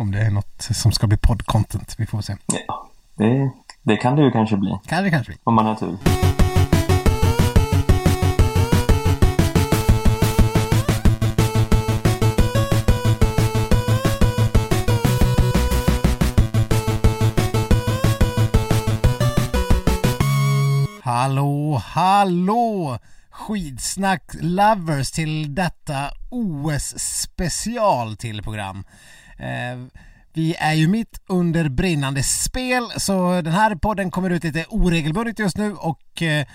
Om det är något som ska bli podd-content. Vi får se. Ja, det, det kan det ju kanske bli. Kan det kanske bli. Om man har tur. Hallå, hallå! Skidsnack lovers till detta OS-special till program. Eh, vi är ju mitt under brinnande spel så den här podden kommer ut lite oregelbundet just nu och eh,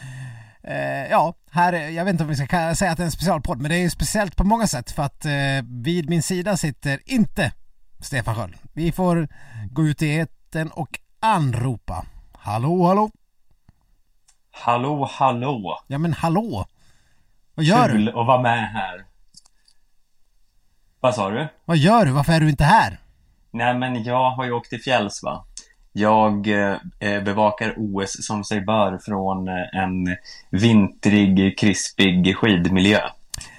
eh, ja, här, jag vet inte om vi ska säga att det är en specialpodd men det är ju speciellt på många sätt för att eh, vid min sida sitter inte Stefan Sköld. Vi får gå ut i eten och anropa. Hallå, hallå! Hallå, hallå! Ja men hallå! Vad gör Kul du? att vara med här. Vad sa du? Vad gör du? Varför är du inte här? Nej, men jag har ju åkt till fjälls, va? Jag eh, bevakar OS som sig bör från eh, en vintrig, krispig skidmiljö.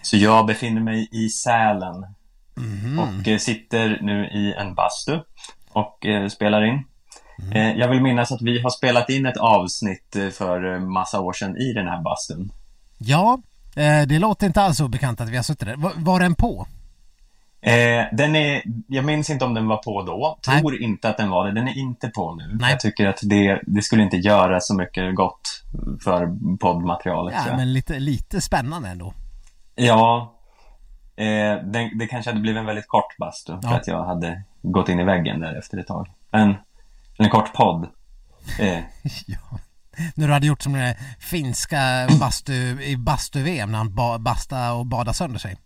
Så jag befinner mig i Sälen Mhm. och eh, sitter nu i en bastu och eh, spelar in. Eh, jag vill minnas att vi har spelat in ett avsnitt eh, för eh, massa år sedan i den här bastun. Ja, eh, det låter inte alls obekant att vi har suttit där. Var, var den på? Eh, den är, jag minns inte om den var på då. Nej. Tror inte att den var det. Den är inte på nu. Nej. Jag tycker att det, det skulle inte göra så mycket gott för poddmaterialet. Ja, men lite, lite spännande ändå. Ja, eh, den, det kanske hade blivit en väldigt kort bastu för Ja. att jag hade gått in i väggen där efter ett tag. En, en kort podd. Eh, ja. När du hade gjort som den där finska bastu, i bastu-VM när han ba, basta och bada sönder sig.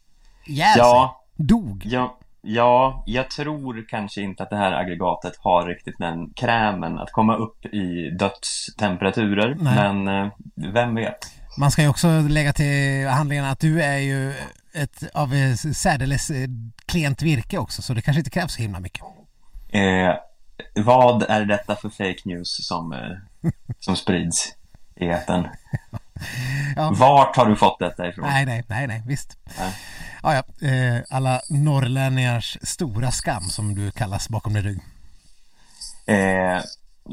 Ihjäl ja. Dog. ja, ja, jag tror kanske inte att det här aggregatet har riktigt den krämen att komma upp i dödstemperaturer. Nej. Men eh, vem vet? Man ska ju också lägga till handlingen att du är ju ett av eh, särdeles eh, klent virke också så det kanske inte krävs så himla mycket. Eh, vad är detta för fake news som, eh, som sprids i etern? Ja. Vart har du fått detta ifrån? Nej, nej, nej, nej, visst. Nej. Ja, ja, eh, alla norrlänningars stora skam som du kallas bakom din rygg. Eh,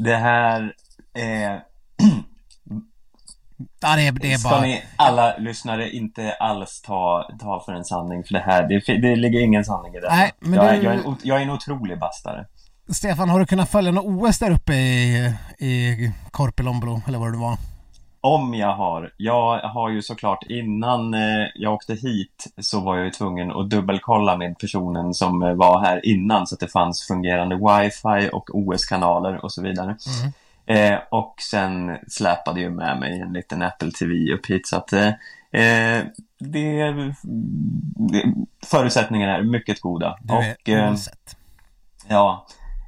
det här... Eh, Ja, det är, det är ska bara... ni alla lyssnare inte alls ta, ta för en sanning för det här. Det, det ligger ingen sanning i detta. Nej, men jag, du- jag, är en, jag är en otrolig bastare. Stefan, har du kunnat följa något OS där uppe i, i Korpilombolo, eller vad det var? Om jag har. Jag har ju såklart innan eh, jag åkte hit så var jag ju tvungen att dubbelkolla med personen som eh, var här innan så att det fanns fungerande wifi och OS-kanaler och så vidare. Eh, och sen släpade ju med mig en liten Apple TV upp hit så att eh, eh, det, det, förutsättningarna är mycket goda. Du och, är eh, oavsett. Ja,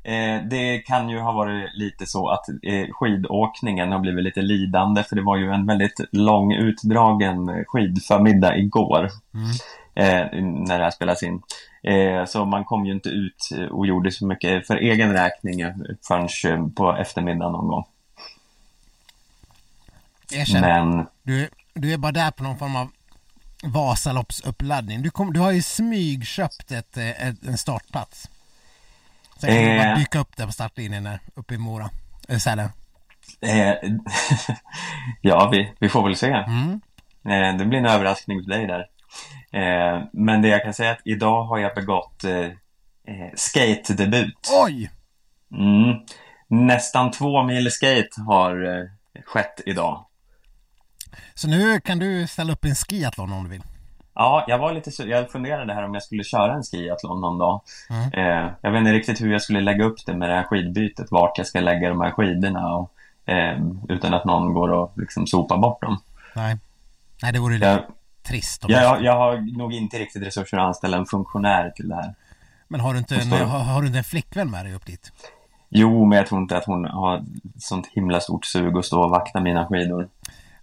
eh, det kan ju ha varit lite så att eh, skidåkningen har blivit lite lidande för det var ju en väldigt lång utdragen skidförmiddag igår Mm. eh, när det här spelas in. Eh, så man kom ju inte ut och gjorde så mycket för egen räkning eh, förrän eh, på eftermiddagen någon gång. Erkänn, Men du, du är bara där på någon form av Vasaloppsuppladdning. Du, kom, du har ju smygköpt ett, eh, ett, en startplats. Sen kan Eh. bara dyka upp där på startlinjen där, uppe i Mora. Äh, Sälen. eh, ja, vi, vi får väl se. Mm. Eh, det blir en överraskning för dig där. Eh, men det jag kan säga är att idag har jag begått eh, eh, skate-debut. Oj! Mm. Nästan två mil skate har eh, skett idag. Så nu kan du ställa upp en skiathlon om du vill. Ja, jag var lite jag funderade här om jag skulle köra en skiathlon någon dag. Mm. Eh, jag vet inte riktigt hur jag skulle lägga upp det med det här skidbytet, vart jag ska lägga de här skidorna och, eh, utan att någon går och liksom sopar bort dem. Nej. Nej, det vore Jag, trist. Om jag, jag har nog inte riktigt resurser att anställa en funktionär till det här. Men har du, inte en, har, har du inte en flickvän med dig upp dit? Jo, men jag tror inte att hon har sånt himla stort sug att stå och vakta mina skidor.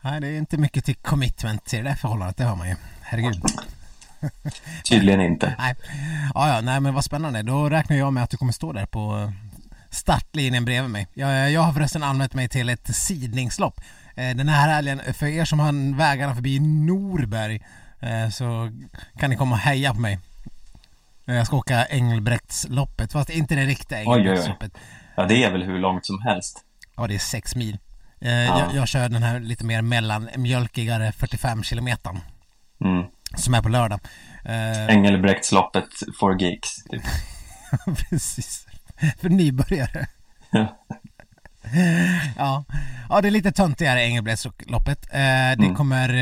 Nej, det är inte mycket till commitment till det där förhållandet, det har man ju. Herregud. Tydligen inte. Nej. Ja, ja, nej men vad spännande. Då räknar jag med att du kommer stå där på eh, startlinjen bredvid mig. Jag, jag har förresten anmält mig till ett sidningslopp. Eh, Den här helgen, för er som har vägarna förbi Norberg eh, så kan ni komma och heja på mig. Jag ska åka Engelbrektsloppet, fast inte det riktiga oj, oj. Engelbrektsloppet. Ja, det är väl hur långt som helst. Ja, det är sex mil. Eh, jag, jag kör den här lite mer mellanmjölkigare 45 kilometern. Mm. Som är på lördag. Eh, Engelbrektsloppet for geeks. Typ. Precis. För nybörjare. ja. ja, det är lite töntigare Engelbrektsloppet. Eh, det Mm. kommer...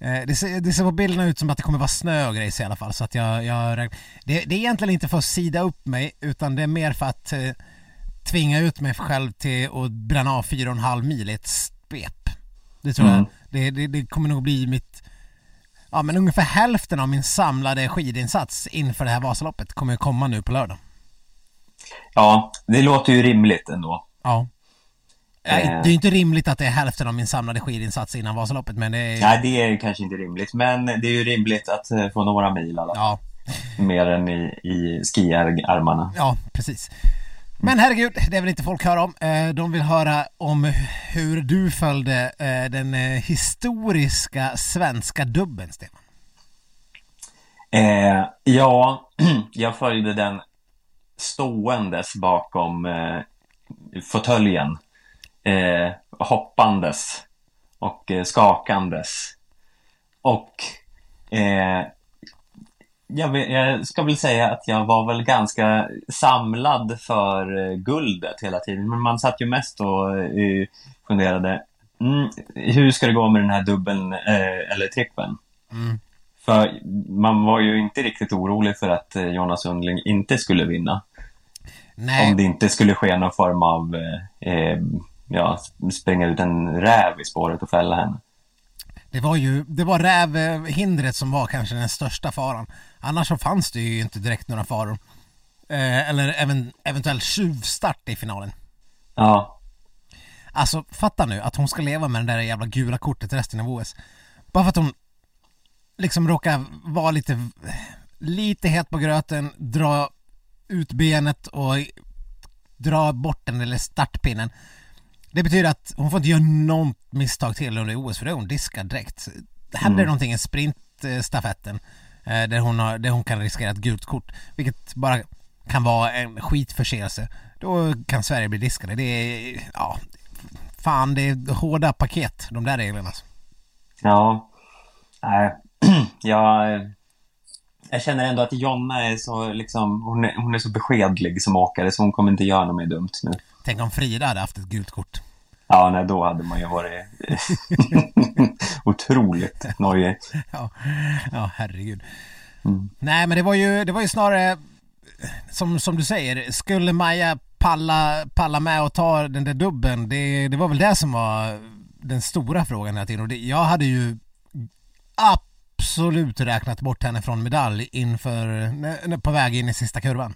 Eh, det, ser, det ser på bilderna ut som att det kommer vara snö och grejs i alla fall. Så att jag, jag, det, det är egentligen inte för att sida upp mig utan det är mer för att eh, tvinga ut mig själv till att bränna av fyra och en halv mil i ett svep. Det tror Mm. jag. Det, det kommer nog bli mitt... Ja men ungefär hälften av min samlade skidinsats inför det här Vasaloppet kommer ju komma nu på lördag. Ja, det låter ju rimligt ändå. Ja. Nej, Eh. Det är ju inte rimligt att det är hälften av min samlade skidinsats innan Vasaloppet men det är... Nej, det är kanske inte rimligt. Men det är ju rimligt att eh, få några mil alla. Ja, Mer än i, i skiarmarna. ja precis. Men herregud, det vill inte folk höra om. Eh, de vill höra om hur du följde eh, den eh, historiska svenska dubben, Stefan. Eh, ja, jag följde den ståendes bakom eh, fåtöljen. Eh, hoppandes och eh, skakandes. Och eh, jag, vet- jag ska väl säga att jag var väl ganska samlad för eh, guldet hela tiden. Men man satt ju mest och eh, funderade, mm, hur ska det gå med den här dubbeln eh, eller trippeln? Mm. För man var ju inte riktigt orolig för att eh, Jonas Sundling inte skulle vinna. Nej, Om det inte skulle ske någon form av, eh, ja, springa ut en räv i spåret och fälla henne. det var ju det var rävhindret som var kanske den största faran. Annars så fanns det ju inte direkt några faror. Eh, eller även, eventuell tjuvstart i finalen. Ja, Alltså fatta nu att hon ska leva med det där jävla gula kortet resten av OS. Bara för att hon liksom råkar vara lite, lite het på gröten, dra ut benet och dra bort den eller startpinnen. Det betyder att hon får inte göra något misstag till under OS för då är hon diskad direkt. Händer det någonting i sprintstafetten eh, där hon, har, där hon kan riskera ett gult kort, vilket bara kan vara en skitförseelse, då kan Sverige bli diskade. Det är, ja, fan det är hårda paket, de där reglerna. ja. Nej, jag, eh, jag känner ändå att Jonna är så liksom, hon är, hon är så beskedlig som åkare så hon kommer inte göra något mer dumt nu. Tänk om Frida hade haft ett gult kort. Ja, nej, då hade man ju varit otroligt nojig. Ja, ja herregud. Nej men det var ju, det var ju snarare som, som du säger, skulle Maja palla, palla med och ta den där dubben? Det, det var väl det som var den stora frågan hela tiden. Och det, jag hade ju absolut räknat bort henne från medalj inför, på väg in i sista kurvan.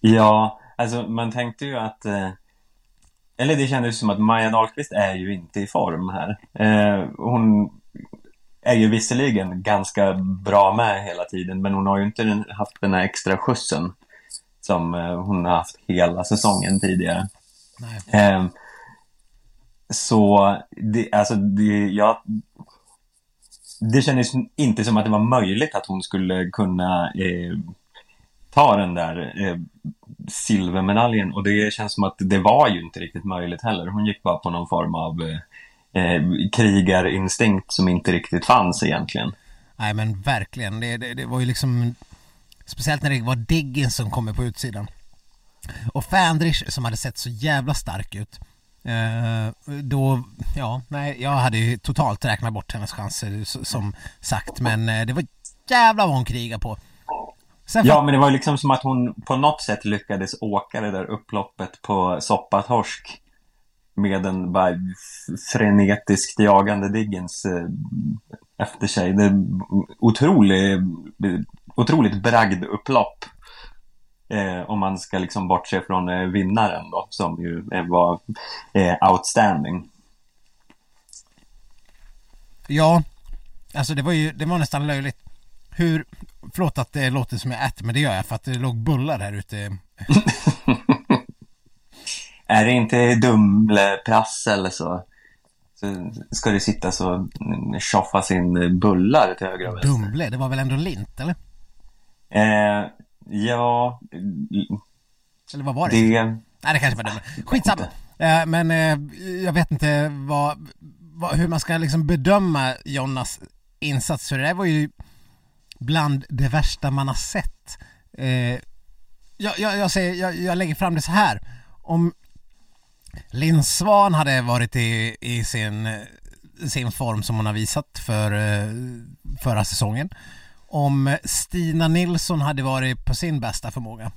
Ja, alltså man tänkte ju att... Eh, eller det kändes som att Maja Dahlqvist är ju inte i form här. Eh, hon är ju visserligen ganska bra med hela tiden, men hon har ju inte haft den här extra skjutsen som eh, hon har haft hela säsongen tidigare. Eh, så, det, alltså, det, jag, det kändes inte som att det var möjligt att hon skulle kunna eh, ta den där eh, silvermedaljen. Och det känns som att det var ju inte riktigt möjligt heller. Hon gick bara på någon form av eh, eh krigarinstinkt som inte riktigt fanns egentligen. Nej men verkligen, det, det, det var ju liksom Speciellt när det var Diggins som kommer på utsidan. Och Fandrich som hade sett så jävla stark ut eh, Då, ja, nej, jag hade ju totalt räknat bort hennes chanser som sagt. Men eh, det var jävla vad hon krigade på. Sen Ja, men det var ju liksom som att hon på något sätt lyckades åka det där upploppet på soppatorsk med en bara frenetiskt jagande Diggins eh, efter sig. Det är otrolig, otroligt bragd upplopp. Eh, om man ska liksom bortse från eh, vinnaren då, som ju eh, var eh, outstanding. Ja, alltså det var ju, det var nästan löjligt Hur, förlåt att det låter som jag äter men det gör jag för att det låg bullar här ute Är det inte Dumleprassel så, så ska det sitta så tjoffa sin bullar till höger och vänster. Dumble, det var väl ändå lint eller? Eh, ja, Eller vad var det? det... Nej, det kanske var det. Skitsamma. Eh, men eh, jag vet inte vad, vad, hur man ska liksom bedöma Jonas insats. För det där var ju bland det värsta man har sett. Eh, jag, jag, jag, säger, jag, jag lägger fram det så här. Om Linn Svan hade varit i, i sin, eh, sin form som hon har visat för eh, förra säsongen. Om Stina Nilsson hade varit på sin bästa förmåga.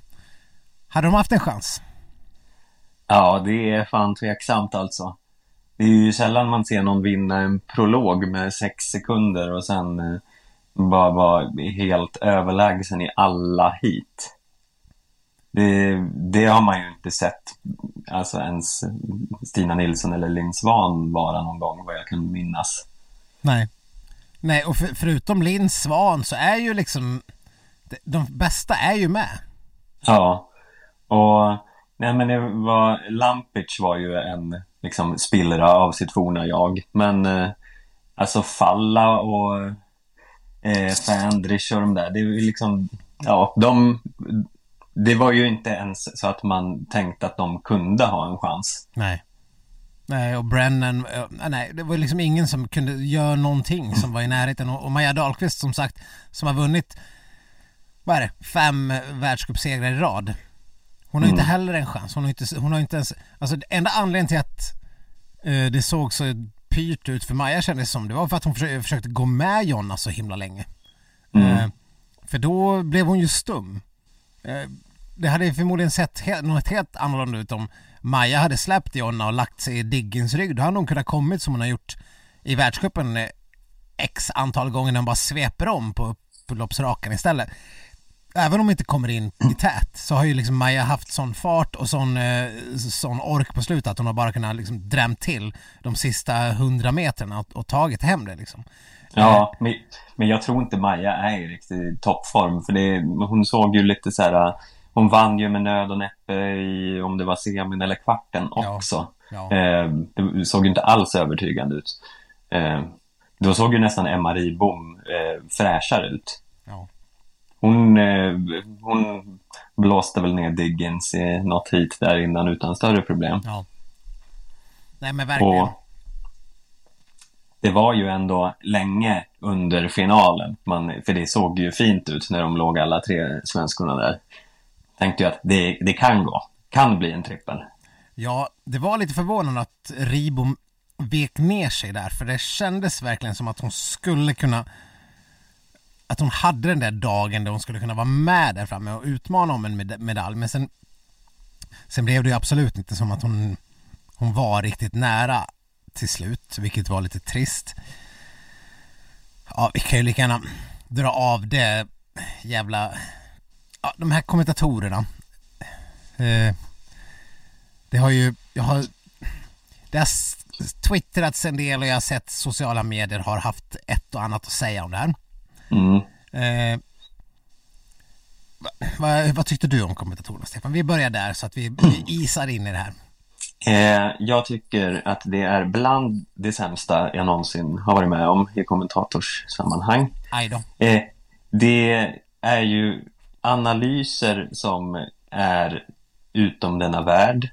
Hade de haft en chans? Ja, det är fan tveksamt alltså. Det är ju sällan man ser någon vinna en prolog med sex sekunder och sen eh, bara vara helt överlägsen i alla hit. Det, det har man ju inte sett, alltså ens Stina Nilsson eller Linn Svan vara någon gång vad jag kan minnas. Nej. Nej, och för, förutom Linn Svan så är ju liksom de, de bästa är ju med. Ja, och nej men det var, Lampic var ju en liksom spillra av sitt forna jag. Men eh, alltså Falla och eh, Fandrich och de där, det är liksom, ja, de, det var ju inte ens så att man tänkte att de kunde ha en chans. Nej. Nej, och Brennan, eh, nej, det var liksom ingen som kunde göra någonting som var i närheten. Och, Maja Dahlqvist som sagt, som har vunnit, vad är det, fem världscupsegrar i rad. Hon har Mm. inte heller en chans. Hon har inte, hon har inte ens, alltså enda anledningen till att eh, det såg så pyrt ut för Maja kändes som, det var för att hon försökte, gå med Jonna så himla länge. Mm. Eh, för då blev hon ju stum. Eh, det hade förmodligen sett något helt annorlunda ut om Maja hade släppt Jonna och lagt sig i Diggins rygg. Då hade hon kunnat kommit som hon har gjort i världscupen eh, x antal gånger när hon bara sveper om på upploppsrakan istället. Även om hon inte kommer in i tät så har ju liksom Maja haft sån fart och sån, eh, sån ork på slutet att hon har bara kunnat liksom drämt till de sista hundra meterna och, och tagit hem det liksom. Ja, men, men jag tror inte Maja är i riktig toppform. För det, hon såg ju lite så här, hon vann ju med nöd och näppe i, om det var semin eller kvarten Ja. också. Ja. Eh, det såg ju inte alls övertygande ut. Eh, då såg ju nästan Emma Ribom eh, fräschare ut. Hon, eh, hon blåste väl ner Diggins i något hit där innan utan större problem. ja. Nej men verkligen. Och det var ju ändå länge under finalen, man, för det såg ju fint ut när de låg alla tre svenskorna där. Tänkte ju att det, det kan gå, kan bli en trippel. Ja, det var lite förvånande att Ribom vek ner sig där för det kändes verkligen som att hon skulle kunna att hon hade den där dagen då hon skulle kunna vara med där framme och utmana om en med- medalj men sen sen blev det ju absolut inte som att hon hon var riktigt nära till slut vilket var lite trist. Ja, vi kan ju lika gärna dra av det jävla ja, de här kommentatorerna. Eh, det har ju, jag har, det har twittrats en del och jag har sett sociala medier har haft ett och annat att säga om det här. Mm. Eh, va- vad, vad tyckte du om kommentatorerna Stefan? Vi börjar där så att vi, vi isar in i det här. Eh, jag tycker att det är bland det sämsta jag någonsin har varit med om i kommentatorssammanhang. Eh, det är ju analyser som är utom denna värld.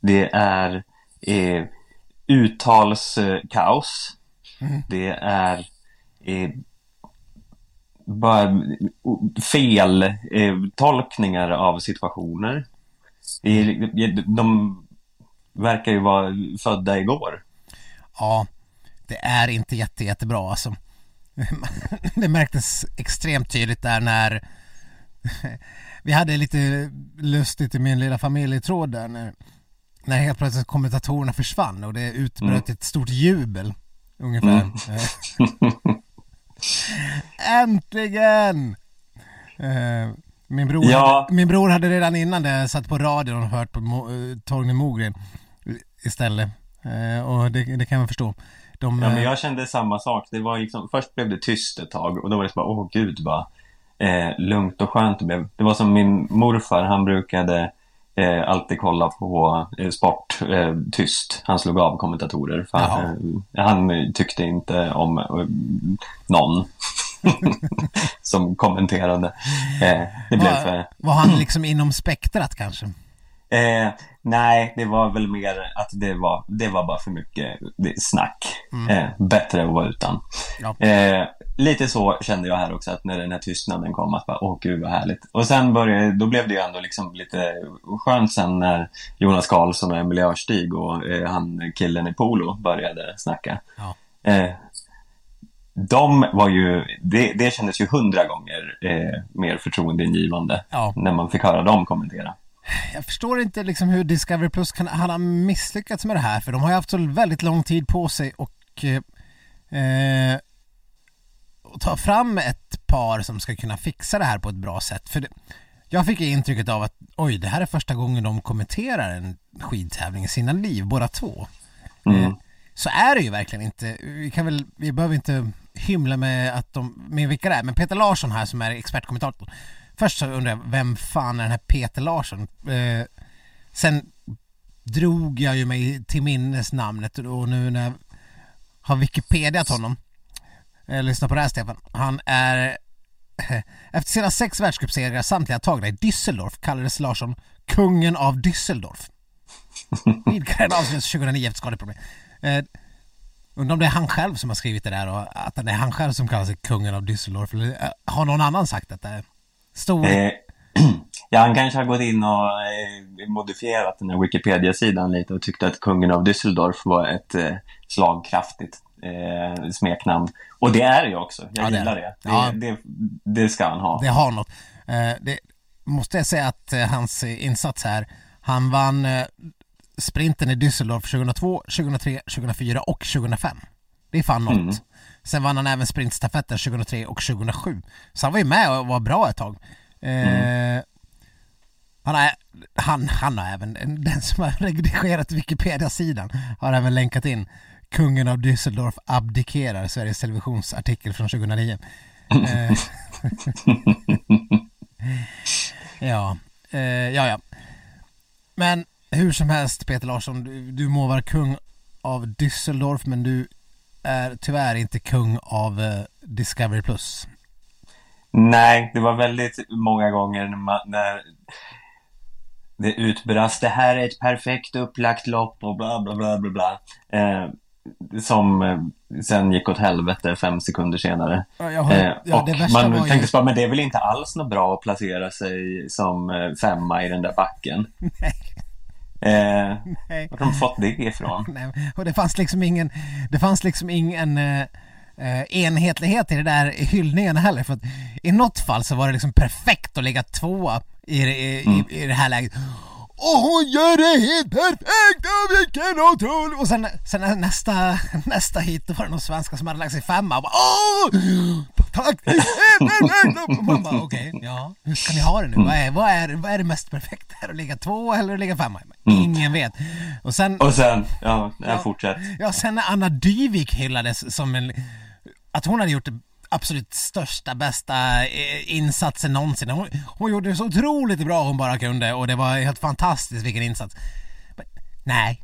Det är eh, uttalskaos. Det är eh, bara fel eh, tolkningar av situationer. De verkar ju vara födda igår. Ja, det är inte jätte, jättebra alltså. Det märktes extremt tydligt där när vi hade lite lustigt i min lilla familjetråd där när, när helt plötsligt kommentatorerna försvann och det utbröt ett stort jubel ungefär. Äntligen! Eh, Min bror, Ja. hade, min bror hade redan innan det satt på radion och hört på Mo- eh, Torgny Mogren istället. Eh, Och det, det kan man förstå. De, Ja, men jag kände samma sak. Det var liksom, först blev det tyst ett tag och då var det så bara, åh gud vad eh, lugnt och skönt det blev. Det var som min morfar, han brukade eh, alltid kolla på eh, sport eh, tyst. Han slog av kommentatorer. För han, eh, han tyckte inte om eh, någon. som kommenterade. Eh, det blev Var, för... var han liksom inom spektrat kanske? Eh, nej, det var väl mer att det var, det var bara för mycket snack. Eh, bättre att vara utan. Ja. Eh, lite så kände jag här också, att när den här tystnaden kom, att bara, åh gud vad härligt. Och sen började, då blev det ju ändå liksom lite skönt sen när Jonas Karlsson och Emelie Örstig och eh, han killen i polo började snacka. Ja. Eh, de var ju, det, det kändes ju hundra gånger eh, mer förtroendeingivande Ja. när man fick höra dem kommentera. Jag förstår inte liksom hur Discovery Plus kan ha misslyckats med det här för de har ju haft så väldigt lång tid på sig och eh, eh, ta fram ett par som ska kunna fixa det här på ett bra sätt. För det, jag fick intrycket av att oj, det här är första gången de kommenterar en skidtävling i sina liv, båda två. Mm. Eh, så är det ju verkligen inte. Vi kan väl, vi behöver inte hymla med att de, med vilka det är, men Peter Larsson här som är expertkommentator. Först så undrar jag, vem fan är den här Peter Larsson? Eh, sen drog jag ju mig till minnes namnet och nu när jag har Wikipediat honom, eh, lyssna på det här Stefan, han är efter sina sex världscupsegrar samtliga tagna i Düsseldorf kallades Larsson kungen av Düsseldorf. Vidkaren avslutades 2009 efter skadeproblem. Eh, undrar om det är han själv som har skrivit det där och att det är han själv som kallar sig kungen av Düsseldorf eller eh, har någon annan sagt detta? Stor... Eh, ja, han kanske har gått in och eh, modifierat den här Wikipedia-sidan lite och tyckte att kungen av Düsseldorf var ett eh, slagkraftigt eh, smeknamn. Och det är det ju också. Jag Ja, det gillar det. det. Det, Ja. det. det ska han ha. Det har något. Eh, det måste jag säga att eh, hans eh, insats här, han vann sprinten i Düsseldorf 2002, 2003, 2004 och 2005. Det är fan något. Mm. Sen vann han även sprintstafetten 2003 och 2007. Så han var ju med och var bra ett tag. Eh, han, har, han, han har även, den som har redigerat Wikipedia-sidan har även länkat in Kungen av Düsseldorf abdikerar, Sveriges Televisions artikel från 2009. Eh, ja, eh, ja, ja. Men hur som helst Peter Larsson, du, du må vara kung av Düsseldorf men du är tyvärr inte kung av eh, Discovery Plus. Nej, det var väldigt många gånger när, man, när det utbrast det här är ett perfekt upplagt lopp och bla bla bla bla bla. Eh, som eh, sen gick åt helvete fem sekunder senare. Ja, Eh, ja, och man ju- tänkte bara, men det är väl inte alls något bra att placera sig som eh, femma i den där backen. Eh, Nej. var har de fått det ifrån? Nej, och det fanns liksom ingen, det fanns liksom ingen eh, eh, enhetlighet i det där hyllningen heller. För att i något fall så var det liksom perfekt att ligga tvåa i, i, i, i det här läget. Och hon gör det helt perfekt! Och vilken otrolig... Och sen, sen nästa, nästa hit, då var det någon svenska som hade lagt sig femma och bara Åh! Tack! det är perfekt! Och man bara okej, ja, hur ska ni ha det nu? Vad är, vad är, vad är det mest perfekta? Är det att ligga tvåa eller att ligga femma? Ingen vet. Och sen... Och sen, ja, jag Ja. fortsätt. Ja, sen när Anna Dyvik hyllades som en... Att hon hade gjort det absolut största, bästa eh, insatsen någonsin. Hon, hon gjorde det så otroligt bra hon bara kunde och det var helt fantastiskt vilken insats. Men, nej,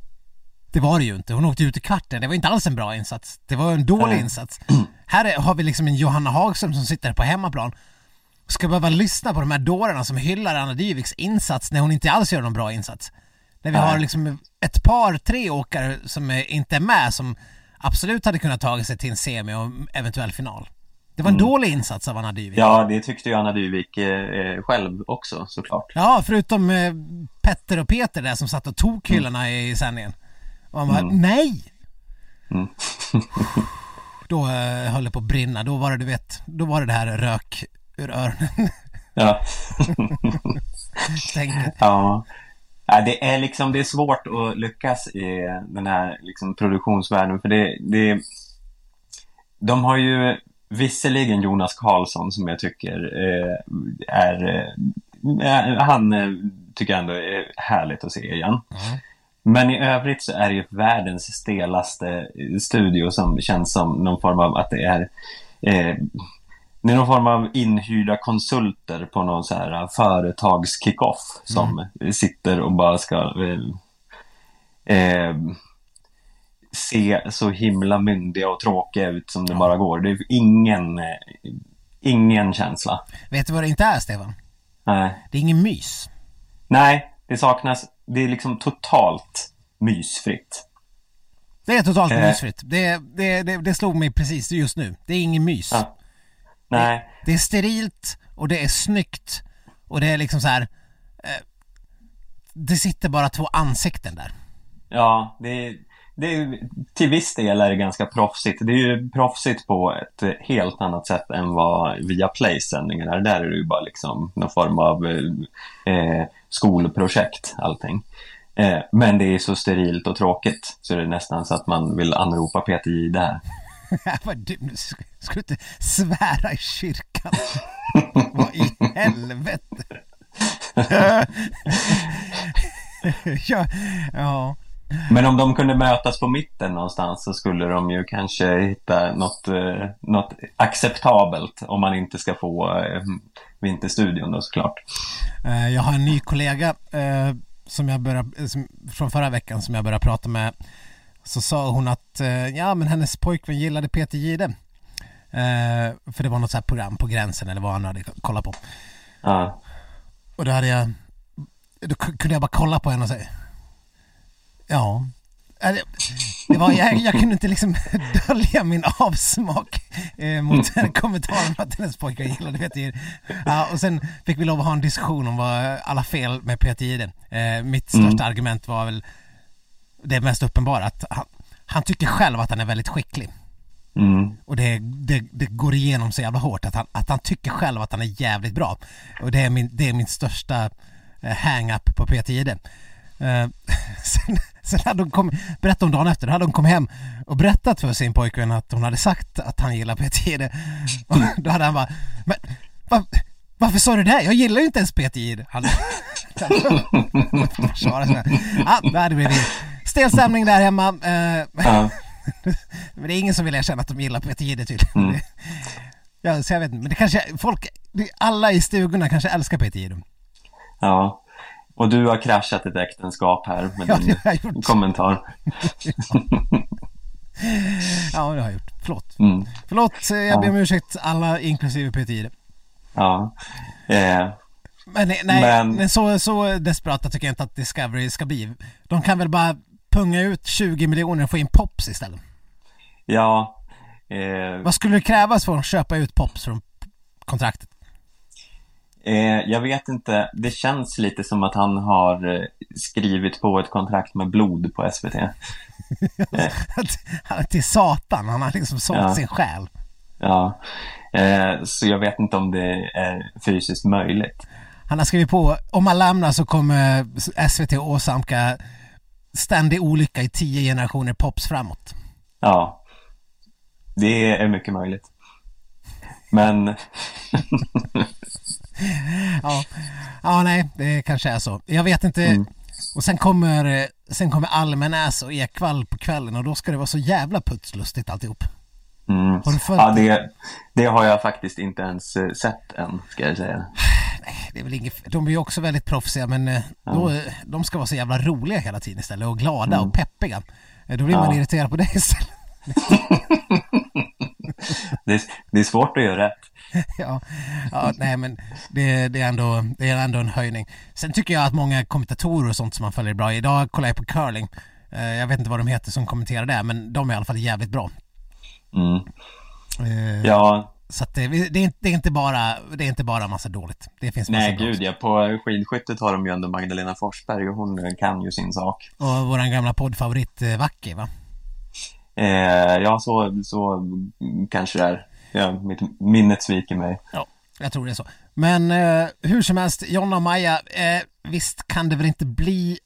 det var det ju inte. Hon åkte ut i kvarten. Det var inte alls en bra insats. Det var en dålig Nej. insats. Här är, har vi liksom en Johanna Hagström som sitter på hemmaplan ska behöva lyssna på de här dårarna som hyllar Anna Dyviks insats när hon inte alls gör någon bra insats. När vi Nej. har liksom ett par, tre åkare som inte är med som absolut hade kunnat ta sig till en semi och eventuell final. Det var en dålig insats av Anna Dyvik. Ja, det tyckte ju Anna Dyvik eh, eh, själv också såklart. Ja, förutom eh, Petter och Peter där som satt och tog hyllorna i sändningen. Och man bara, nej! Mm. Då eh, höll det på att brinna. Då var det, du vet, då var det det här rök ur öronen Ja. Ja. ja, det är liksom det är svårt att lyckas i den här liksom, produktionsvärlden för det, det de har ju visserligen Jonas Karlsson som jag tycker eh, är eh, han eh, tycker jag ändå är härligt att se igen. Men i övrigt så är det ju världens stelaste studio som känns som någon form av att det är eh, det är någon form av inhyrda konsulter på någon så här företagskickoff som sitter och bara ska eh, eh, se så himla myndiga och tråkiga ut som det bara går. Det är ingen, eh, ingen känsla. Vet du vad det inte är, Stefan? Nej. Det är ingen mys. Nej, det saknas, det är liksom totalt mysfritt. Det är totalt Eh. mysfritt. Det, det, det, det slog mig precis just nu. Det är ingen mys. Ja. Nej, Det är sterilt och det är snyggt och det är liksom så här. Eh, det sitter bara två ansikten där. ja, det är, det är, till viss del är det ganska proffsigt. Det är ju proffsigt på ett helt annat sätt än vad via Play-sändningar är. Där är det ju bara liksom någon form av eh, eh, skolprojekt, allting. Eh, men det är så sterilt och tråkigt så det är nästan så att man vill anropa Peter här. Vad du, ska du inte svära i kyrkan? Vad i helvete? ja, ja. Men om de kunde mötas på mitten någonstans så skulle de ju kanske hitta något, eh, något acceptabelt om man inte ska få eh, Vinterstudion då såklart. Eh, Jag har en ny kollega eh, som jag började, som, från förra veckan som jag började prata med. Så sa hon att eh, ja men hennes pojkvän gillade Peter. Eh, för det var något så här program på gränsen eller vad han hade kollat på. Ja, Och då hade jag Då kunde jag bara kolla på henne och säga Ja Ja, det- var, jag, jag kunde inte liksom dölja min avsmak eh, mot den kommentaren att hennes pojkar gillade Peter. Ja, och sen fick vi lov att ha en diskussion om vad alla fel med Peter Jihde. Eh, mitt största argument var väl det mest uppenbara att han, han tycker själv att han är väldigt skicklig. mm, Och det, det, det går igenom så jävla hårt att han, att han tycker själv att han är jävligt bra. Och det är min, det är min största eh, hang-up på Peter Jihde. Eh, sen, sen hade hon kom, berättat om dagen efter, då hade hon kommit hem och berättat för sin pojkvän att hon hade sagt att han gillar Peter. Och då hade han bara, men va, varför sa du det? Jag gillar ju inte ens Peter. Han, försvara sig. Ja, det blivit stel stämning där hemma. Eh, ja, men det är ingen som vill erkänna att de gillar Peter Jihde tydligen. Mm. Ja, så jag vet inte, men det kanske, folk, alla i stugorna kanske älskar Peter Jihde. ja. Och du har kraschat ett äktenskap här med Ja, din kommentar. Ja, det har jag gjort. Förlåt. Mm, Förlåt, eh, jag ber om ursäkt alla inklusive Peter Jihde. ja. Eh, Men nej, nej Men- men... så, så desperata tycker jag inte att Discovery ska bli. De kan väl bara punga ut 20 miljoner och få in Pops istället. ja. Eh, Vad skulle det krävas för att köpa ut Pops från kontraktet? Eh, jag vet inte, det känns lite som att han har eh, skrivit på ett kontrakt med blod på SVT. Är till satan, han har liksom sålt Ja. sin själ. Ja, eh, så jag vet inte om det är fysiskt möjligt. Han har skrivit på, om man lämnar så kommer SVT åsamka ständig olycka i tio generationer Pops framåt. Ja, det är mycket möjligt. Men, Ja, ja nej, det kanske är så. Jag vet inte. Mm. Och sen kommer, sen kommer Almenäs och Ekvall på kvällen och då ska det vara så jävla putslustigt alltihop. mm, Har du följt ja, det, det har jag faktiskt inte ens eh, sett än, ska jag säga. Det är väl inget, de är ju också väldigt proffsiga men eh, då, eh, de ska vara så jävla roliga hela tiden istället och glada och peppiga. Då blir man Mm. Ja. irriterad på det istället. Det, är- det är svårt att göra rätt. ja, ja, nej men det, det, är ändå, det är ändå en höjning. Sen tycker jag att många kommentatorer och sånt som man följer är bra. Idag kollar jag på curling. Eh, Jag vet inte vad de heter som kommenterar det, men de är i alla fall jävligt bra. Mm. Eh, Ja, Så det, det, är inte, det, är inte bara, det är inte bara massa dåligt. Det finns massa nej gud också. ja. På skidskyttet har de ju ändå Magdalena Forsberg och hon eh, kan ju sin sak. Och våran gamla poddfavorit Vacki va? Eh, ja, så, så kanske det är. Ja, mitt minnet sviker mig. Ja, jag tror det är så. Men eh, hur som helst, Jonna och Maja, eh, visst kan det väl inte bli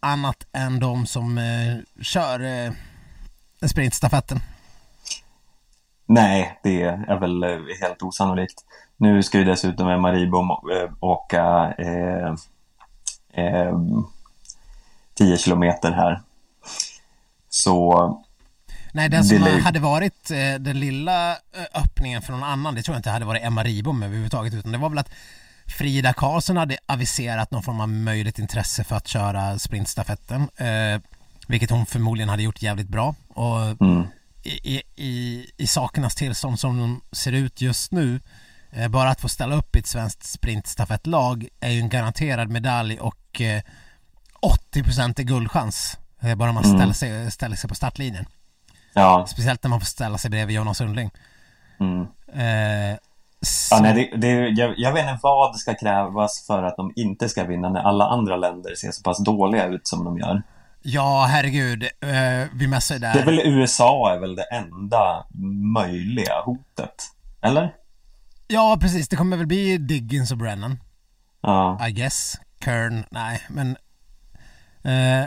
annat än de som eh, kör eh, sprintstafetten? Nej, det är väl eh, helt osannolikt. Nu ska ju dessutom Emma Ribom eh, åka eh, eh, 10 kilometer här. Så Nej, den som Det lär- hade varit eh, den lilla eh, öppningen för någon annan, det tror jag inte hade varit Emma Ribom överhuvudtaget, utan det var väl att Frida Karlsson hade aviserat någon form av möjligt intresse för att köra sprintstafetten, eh, vilket hon förmodligen hade gjort jävligt bra. Och mm, i, i, i, i sakernas tillstånd som de ser ut just nu Eh, bara att få ställa upp i ett svenskt sprintstafettlag är ju en garanterad medalj och eh, 80% är guldchans. Eh, bara man Mm. ställer, sig, ställer sig på startlinjen. Ja. Speciellt när man får ställa sig bredvid Jonas Sundling. Mm. Eh, så, Ja, nej, det, det, jag, jag vet inte vad ska krävas för att de inte ska vinna när alla andra länder ser så pass dåliga ut som de gör. ja, herregud. Eh, vi messar ju där. Det är väl USA är väl det enda möjliga hotet? Eller? Ja, precis. Det kommer väl bli Diggins och Brennan. Ja. I guess. Kern, nej, men... Eh,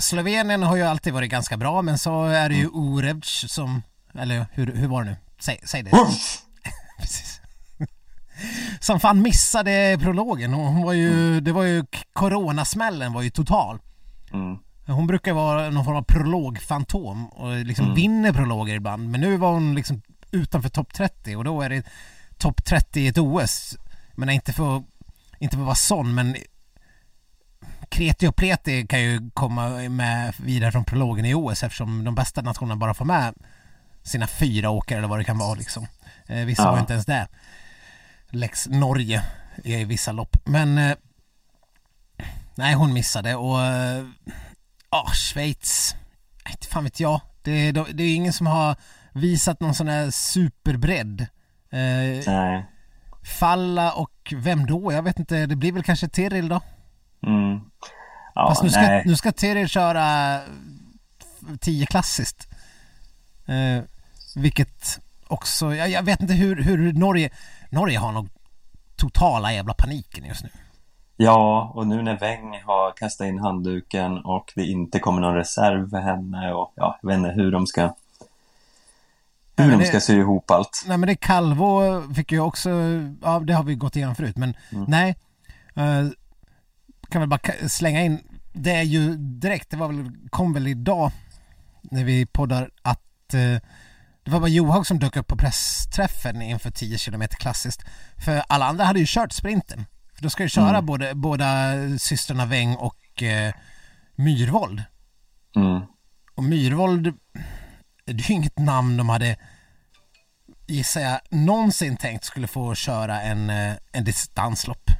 Slovenien har ju alltid varit ganska bra, men så är det ju Urevc som... Eller hur, hur var det nu? Säg, säg det. Precis. Som fan missade prologen. Hon hon var ju... Det var ju... Coronasmällen var ju total. Mm. Hon brukar vara någon form av prologfantom och liksom Mm. vinner prologer ibland. Men nu var hon liksom utanför topp 30 och då är det topp 30 i ett OS. Men inte för, inte för att vara sån men Kreti och Pleti kan ju komma med vidare från prologen i OS eftersom de bästa nationerna bara får med sina fyra åkare eller vad det kan vara liksom. Eh, vissa Ja. har inte ens det. Lex Norge i vissa lopp. Men eh, nej, hon missade och eh, ja, Schweiz, inte fan vet jag. Det, det, det är ingen som har visat någon sån här superbredd. Nej. Falla och vem då? Jag vet inte, det blir väl kanske Tiril då? Mm. Ja, Fast nu ska, nej. nu ska Tiril köra 10 klassiskt. Eh, vilket också, jag, jag vet inte hur, hur Norge, Norge har nog totala jävla paniken just nu. Ja, och nu när Weng har kastat in handduken och det inte kommer någon reserv för henne och ja, jag vet inte hur de ska hur men de det- ska sy ihop allt. Nej men det Calvo fick ju också, ja det har vi gått igenom förut men Mm. nej. Eh, kan väl bara slänga in, det är ju direkt, det var väl, kom väl idag när vi poddar att eh, det var bara Johaug som dök upp på pressträffen inför 10 km klassiskt. För alla andra hade ju kört sprinten. För då ska ju köra Mm. både, båda systrarna Weng och eh, Myrvold. Mm. Och Myrvold, det är ju inget namn de hade gissar jag någonsin tänkt skulle få köra en, eh, en distanslopp.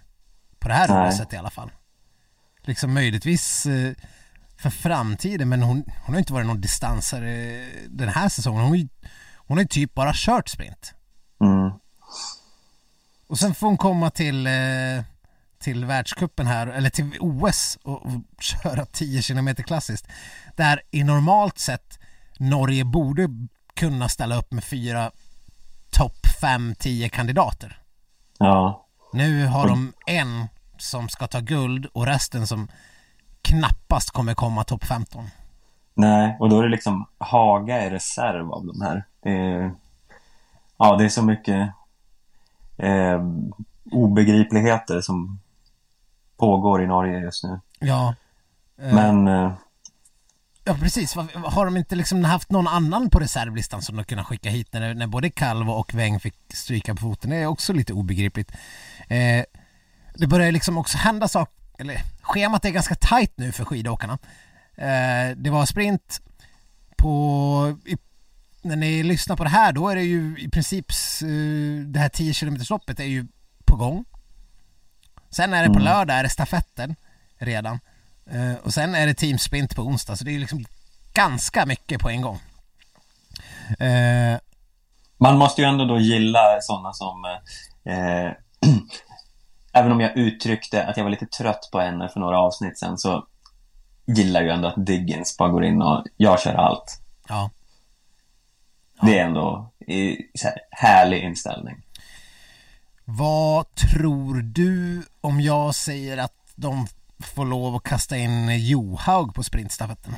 På det här Nej. OSet i alla fall. Liksom möjligtvis eh, för framtiden men hon, hon har inte varit någon distansare den här säsongen. Hon, hon har ju typ bara kört sprint. Mm. Och sen får hon komma till, eh, till världskuppen här, eller till OS och, och köra 10 km klassiskt. Där i normalt sett Norge borde kunna ställa upp med fyra topp 5-10 kandidater. Ja. Nu har de en som ska ta guld och resten som knappast kommer komma topp 15. Nej, och då är det liksom Haga i reserv av de här. Det är, ja, det är så mycket eh, obegripligheter som pågår i Norge just nu. Ja. Eh, Men eh, Ja precis, har de inte liksom haft någon annan på reservlistan som de kunnat skicka hit när, när både Calvo och Weng fick stryka på foten? Det är också lite obegripligt. Eh, det börjar liksom också hända saker, eller schemat är ganska tajt nu för skidåkarna. Eh, det var sprint på, i, när ni lyssnar på det här då är det ju i princip eh, det här 10 km loppet är ju på gång. Sen är det på Mm. lördag är det stafetten redan. Eh, och sen är det teamsprint på onsdag så det är liksom ganska mycket på en gång. Eh, man måste ju ändå då gilla sådana som eh, Även om jag uttryckte att jag var lite trött på henne för några avsnitt sen så gillar ju ändå att Diggins bara går in och jag kör allt. ja. Det är ändå i, så här, härlig inställning. Vad tror du om jag säger att de får lov att kasta in Johaug på sprintstafetten?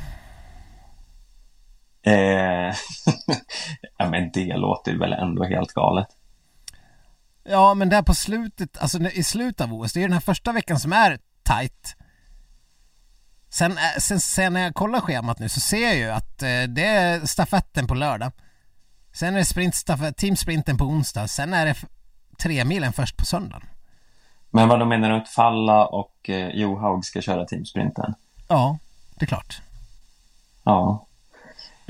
Eh, ja, men det låter ju väl ändå helt galet. Ja, men där på slutet, alltså i slutet av OS, det är den här första veckan som är tight. Sen, är- sen, sen när jag kollar schemat nu så ser jag ju att eh, det är stafetten på lördag. Sen är det sprintstafett, teamsprinten på onsdag. Sen är det tre milen först på söndagen. Men vad de menar du att Falla och eh, Johaug ska köra teamsprinten? Ja, det är klart. Ja.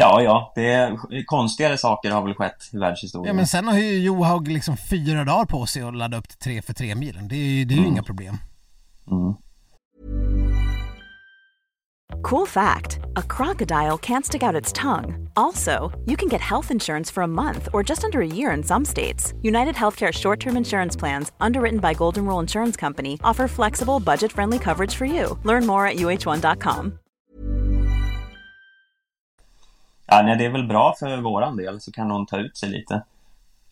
Ja, ja, det är, konstigare saker har väl skett i världshistorien. Ja men sen har ju Johaug liksom fyra dagar på sig att ladda upp till tre för tre milen. Det är ju, det är ju Mm. inga problem. Mm. Cool fact a crocodile can't stick out its tongue. Also, you can get health insurance for a month or just under a year in some states. United Healthcare short term insurance plans, underwritten by Golden Rule Insurance Company, offer flexible, budget friendly coverage for you. Learn more at uh1.com. Ja, nej, det är väl bra för våran del, så kan hon ta ut sig lite.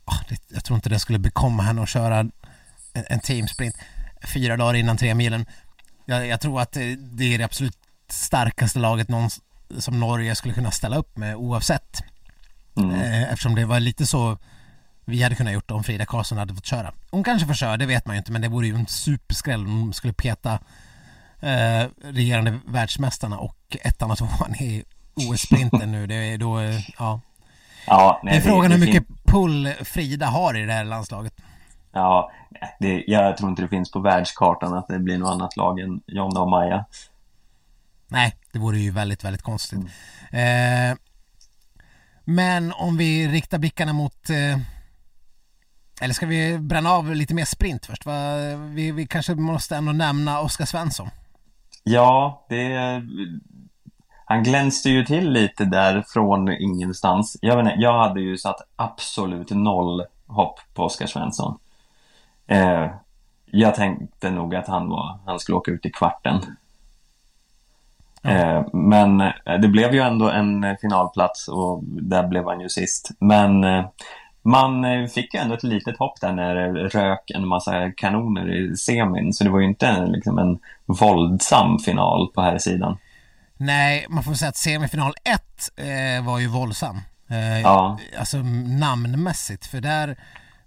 Ah, jag tror inte det skulle bekomma henne att köra en, en teamsprint fyra dagar innan tre milen. Jag, jag tror att det, är det absolut starkaste laget någon, som Norge skulle kunna ställa upp med oavsett. Mm. Eh, eftersom det var lite så vi hade kunnat gjort om Frida Karlsson hade fått köra. Hon kanske får köra, det vet man ju inte, men det vore ju en superskräll om de skulle peta eh, regerande världsmästarna och ettan och tvåan i OS-sprinten nu. Det är då, eh, ja. Ja, nej, Det är frågan det hur fin- mycket pull Frida har i det här landslaget. Ja, det, jag tror inte det finns på världskartan att det blir något annat lag än Jonna och Maja. Nej, det vore ju väldigt, väldigt konstigt. Eh, men om vi riktar blickarna mot eh, eller ska vi bränna av lite mer sprint först? Va? Vi, vi kanske måste ändå nämna Oskar Svensson. Ja, det... Han glänste ju till lite där från ingenstans. Jag, vet inte, jag hade ju satt absolut noll hopp på Oskar Svensson. Eh, jag tänkte nog att han, var, han skulle åka ut i kvarten. Eh, men eh, det blev ju ändå en finalplats och där blev han ju sist. Men eh, man eh, fick ju ändå ett litet hopp där när det rök en massa kanoner i semin. Så det var ju inte liksom en våldsam final på här sidan. Nej, man får säga att semifinal 1 eh, var ju våldsam. Eh, Ja. Alltså namnmässigt, för där,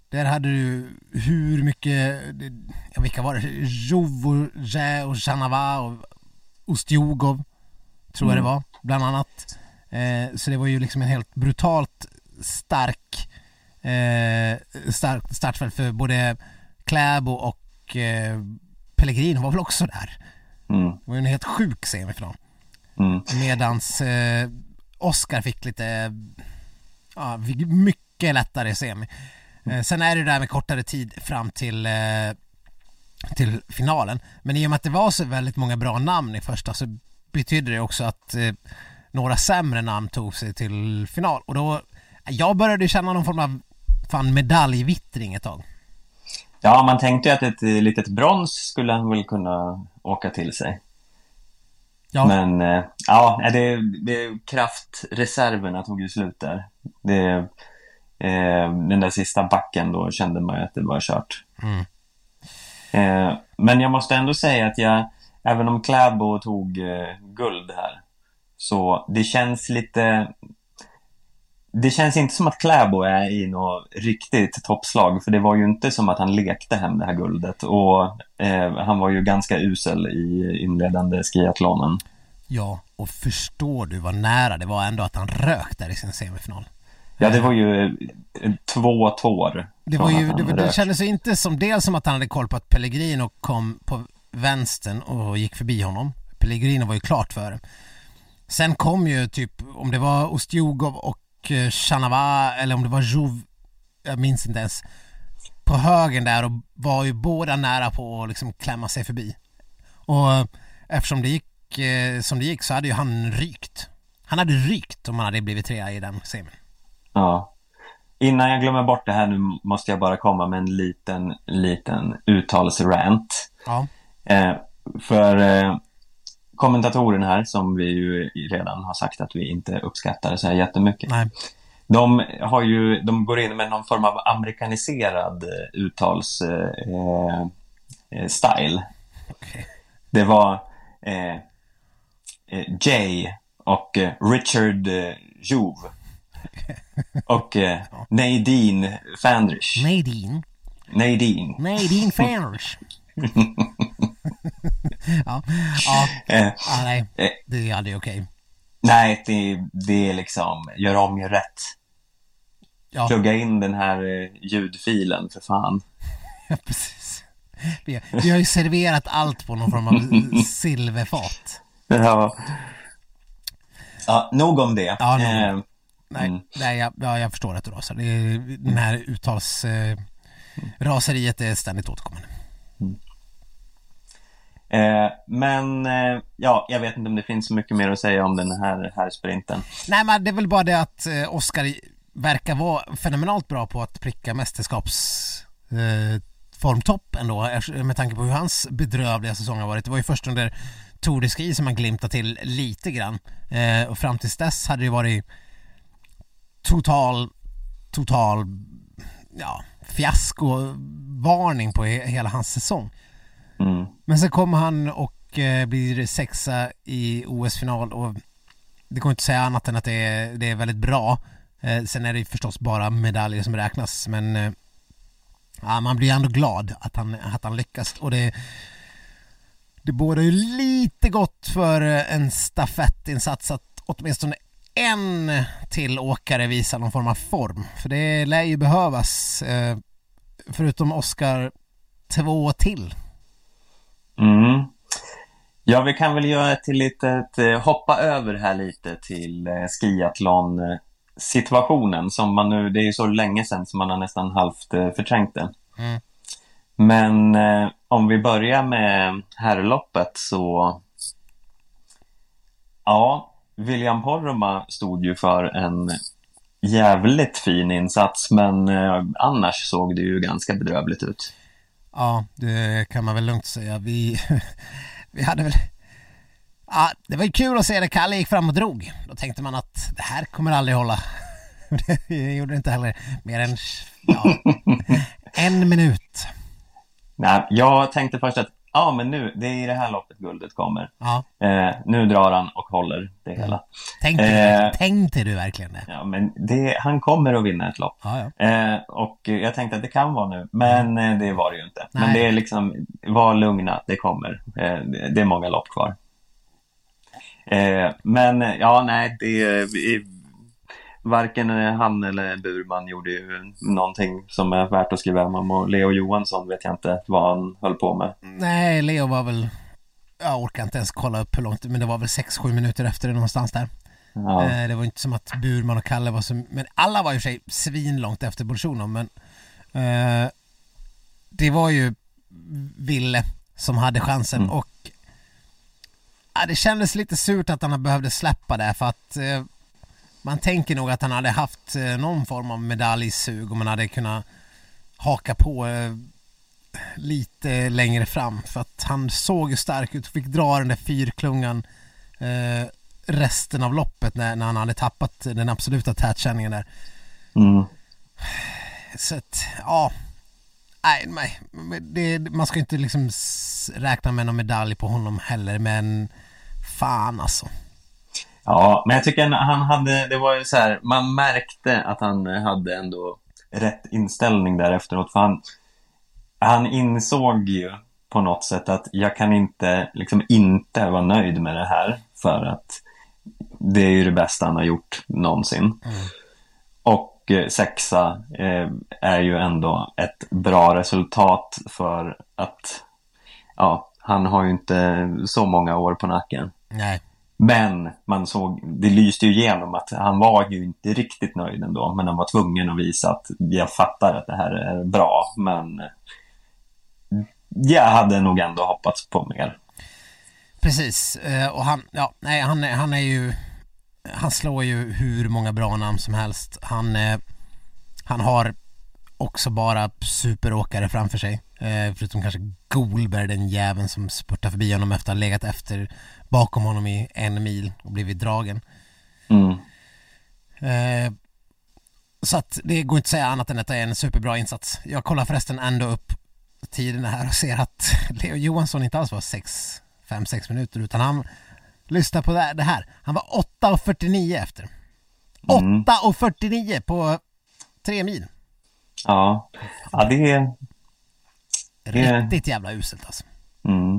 där hade du hur mycket, ja, vilka var det? Jovorje och Janava och Ustjugov, tror jag det var, bland annat. Eh, så det var ju liksom en helt brutalt stark, eh, stark startfält för både Kläbo och eh, Pellegrino var väl också där. Mm, Det var ju en helt sjuk semifinal. Mm. Medans eh, Oscar fick lite, ja, mycket lättare semi. Eh, sen är det där med kortare tid fram till, eh, till finalen. Men i och med att det var så väldigt många bra namn i första så betydde det också att eh, några sämre namn tog sig till final. Och då, jag började känna någon form av fan medaljvittring ett tag. Ja, man tänkte ju att ett litet brons skulle han väl kunna åka till sig. Ja, Men eh, ja, det, det, kraftreserverna tog ju slut där. Det, eh, den där sista backen då kände man ju att det var kört. Mm. Eh, men jag måste ändå säga att jag, även om Kläbo tog eh, guld här, så det känns lite... Det känns inte som att Kläbo är i något riktigt toppslag, för det var ju inte som att han lekte hem det här guldet. Och eh, han var ju ganska usel i inledande skiathlonen. ja, och förstår du vad nära det var ändå att han rök där i sin semifinal? Ja, det var ju eh, två tår. Det, var ju, det, det kändes ju inte som dels som att han hade koll på att Pellegrino kom på vänstern och gick förbi honom. Pellegrino var ju klart före. Sen kom ju typ, om det var Ostjugov och Chanava eller om det var Jouv, jag minns inte ens, på högen där och var ju båda nära på att liksom klämma sig förbi. Och eh, eftersom det gick eh, som det gick så hade ju han rykt. Han hade rykt om han hade blivit trea i den semin. Ja. Innan jag glömmer bort det här nu måste jag bara komma med en liten, liten uttalsrant. Ja. Eh, för eh, kommentatorn här, som vi ju redan har sagt att vi inte uppskattar så här jättemycket. Nej. De, har ju, de går in med någon form av amerikaniserad eh, uttalsstyle. Eh, eh, style. Okej. Det var eh, eh, Jay och eh, Richard eh, Jouve. Och eh, Nadine Fandrish. Nadine. Nadine. Nadine Fanders. ja, ja, Eh, ja, nej, eh, det är aldrig okej. nej, det, det är liksom, gör om, gör rätt. Ja, Plugga in den här eh, ljudfilen för fan. ja, precis. Vi, vi har ju serverat allt på någon form av silverfat. Ja. Ja, nog om det. Ja, nog. Eh, Nej, Mm. nej jag, ja, jag förstår att du rasar. Det är, den här uttals... Eh, är ständigt återkommande eh, men eh, ja, jag vet inte om det finns så mycket mer att säga om den här, här sprinten. Nej men det är väl bara det att eh, verkar vara fenomenalt bra på att pricka mästerskaps eh, formtopp ändå med tanke på hur hans bedrövliga säsong har varit. Det var ju först under Tour de Ski som han glimtade till lite grann eh, och fram tills dess hade det varit total, total, ja, fiaskovarning på he- hela hans säsong. Mm. Men sen kommer han och eh, blir sexa i OS-final och det går inte att säga annat än att det är, det är väldigt bra. Eh, sen är det ju förstås bara medaljer som räknas men eh, ja, man blir ändå glad att han, att han lyckas och det det bådar ju lite gott för eh, en stafettinsats att åtminstone en till åkare visar någon form av form. För det lär ju behövas. Eh, förutom Oscar, två till. Mm. Ja, vi kan väl göra ett litet, eh, hoppa över här lite till eh, skiathlon situationen som man nu, det är ju så länge sedan som man har nästan halvt eh, förträngt det. Mm. Men eh, om vi börjar med herrloppet så ja, William Poromaa stod ju för en jävligt fin insats men eh, annars såg det ju ganska bedrövligt ut. Ja, det kan man väl lugnt säga. Vi, vi hade väl... Ja, det var ju kul att se när Kalle gick fram och drog. Då tänkte man att det här kommer aldrig hålla. Det gjorde det inte heller mer än ja, en minut. Nej, jag tänkte först att ja, men nu, det är i det här loppet guldet kommer. Ja, Eh, nu drar han och håller det hela. tänkte, Eh. tänkte du verkligen det? Ja, men det, han kommer att vinna ett lopp. Ja, ja. Eh, och jag tänkte att det kan vara nu, men eh, det var det ju inte. Men Nej. det är liksom, var lugna, det kommer. Eh, det, är många lopp kvar. Eh, men ja, nej, det vi, Varken eh, han eller Burman gjorde ju någonting som är värt att skriva hem om och Leo Johansson vet jag inte vad han höll på med. Nej, Leo var väl... Jag orkar inte ens kolla upp hur långt, men det var väl 6-7 minuter efter det någonstans där. Ja. Eh, Det var inte som att Burman och Kalle var så... Men alla var ju i och för sig svinlångt efter Bolsjunov men eh, det var ju Ville som hade chansen Mm. och ja, det kändes lite surt att han behövde släppa det för att eh, man tänker nog att han hade haft eh, någon form av medaljsug om man hade kunnat haka på eh, lite längre fram för att han såg ju stark ut och fick dra den där fyrklungan eh, resten av loppet när, när han hade tappat den absoluta tätkänningen där. Mm. Så att, ja. Nej, nej. Det, man ska inte liksom räkna med någon medalj på honom heller, men fan alltså. Ja, men jag tycker han hade, det var ju så här, man märkte att han hade ändå rätt inställning där efteråt, för han, han insåg ju på något sätt att jag kan inte, liksom inte vara nöjd med det här, för att det är ju det bästa han har gjort någonsin. Och eh, sexa eh, är ju ändå ett bra resultat för att, ja, han har ju inte så många år på nacken. Nej. Men man såg, det lyste ju igenom att han var ju inte riktigt nöjd ändå, men han var tvungen att visa att jag fattar att det här är bra, men jag hade nog ändå hoppats på mer. Precis, eh, och han, ja, nej, han, han är ju, han slår ju hur många bra namn som helst. Han, eh, han har också bara superåkare framför sig. Eh, förutom kanske Golberg, den jäveln som spurtar förbi honom efter att ha legat efter bakom honom i en mil och blivit dragen. Mm. Eh, så att det går inte att säga annat än att det är en superbra insats. Jag kollar förresten ändå upp tiden här och ser att Leo Johansson inte alls var 6, 5-6 minuter utan han lyssnar på det här- det här. Han var 8.49 efter. Mm. 8.49 på tre mil. Ja, ja det är... Det- Riktigt jävla uselt alltså. Mm.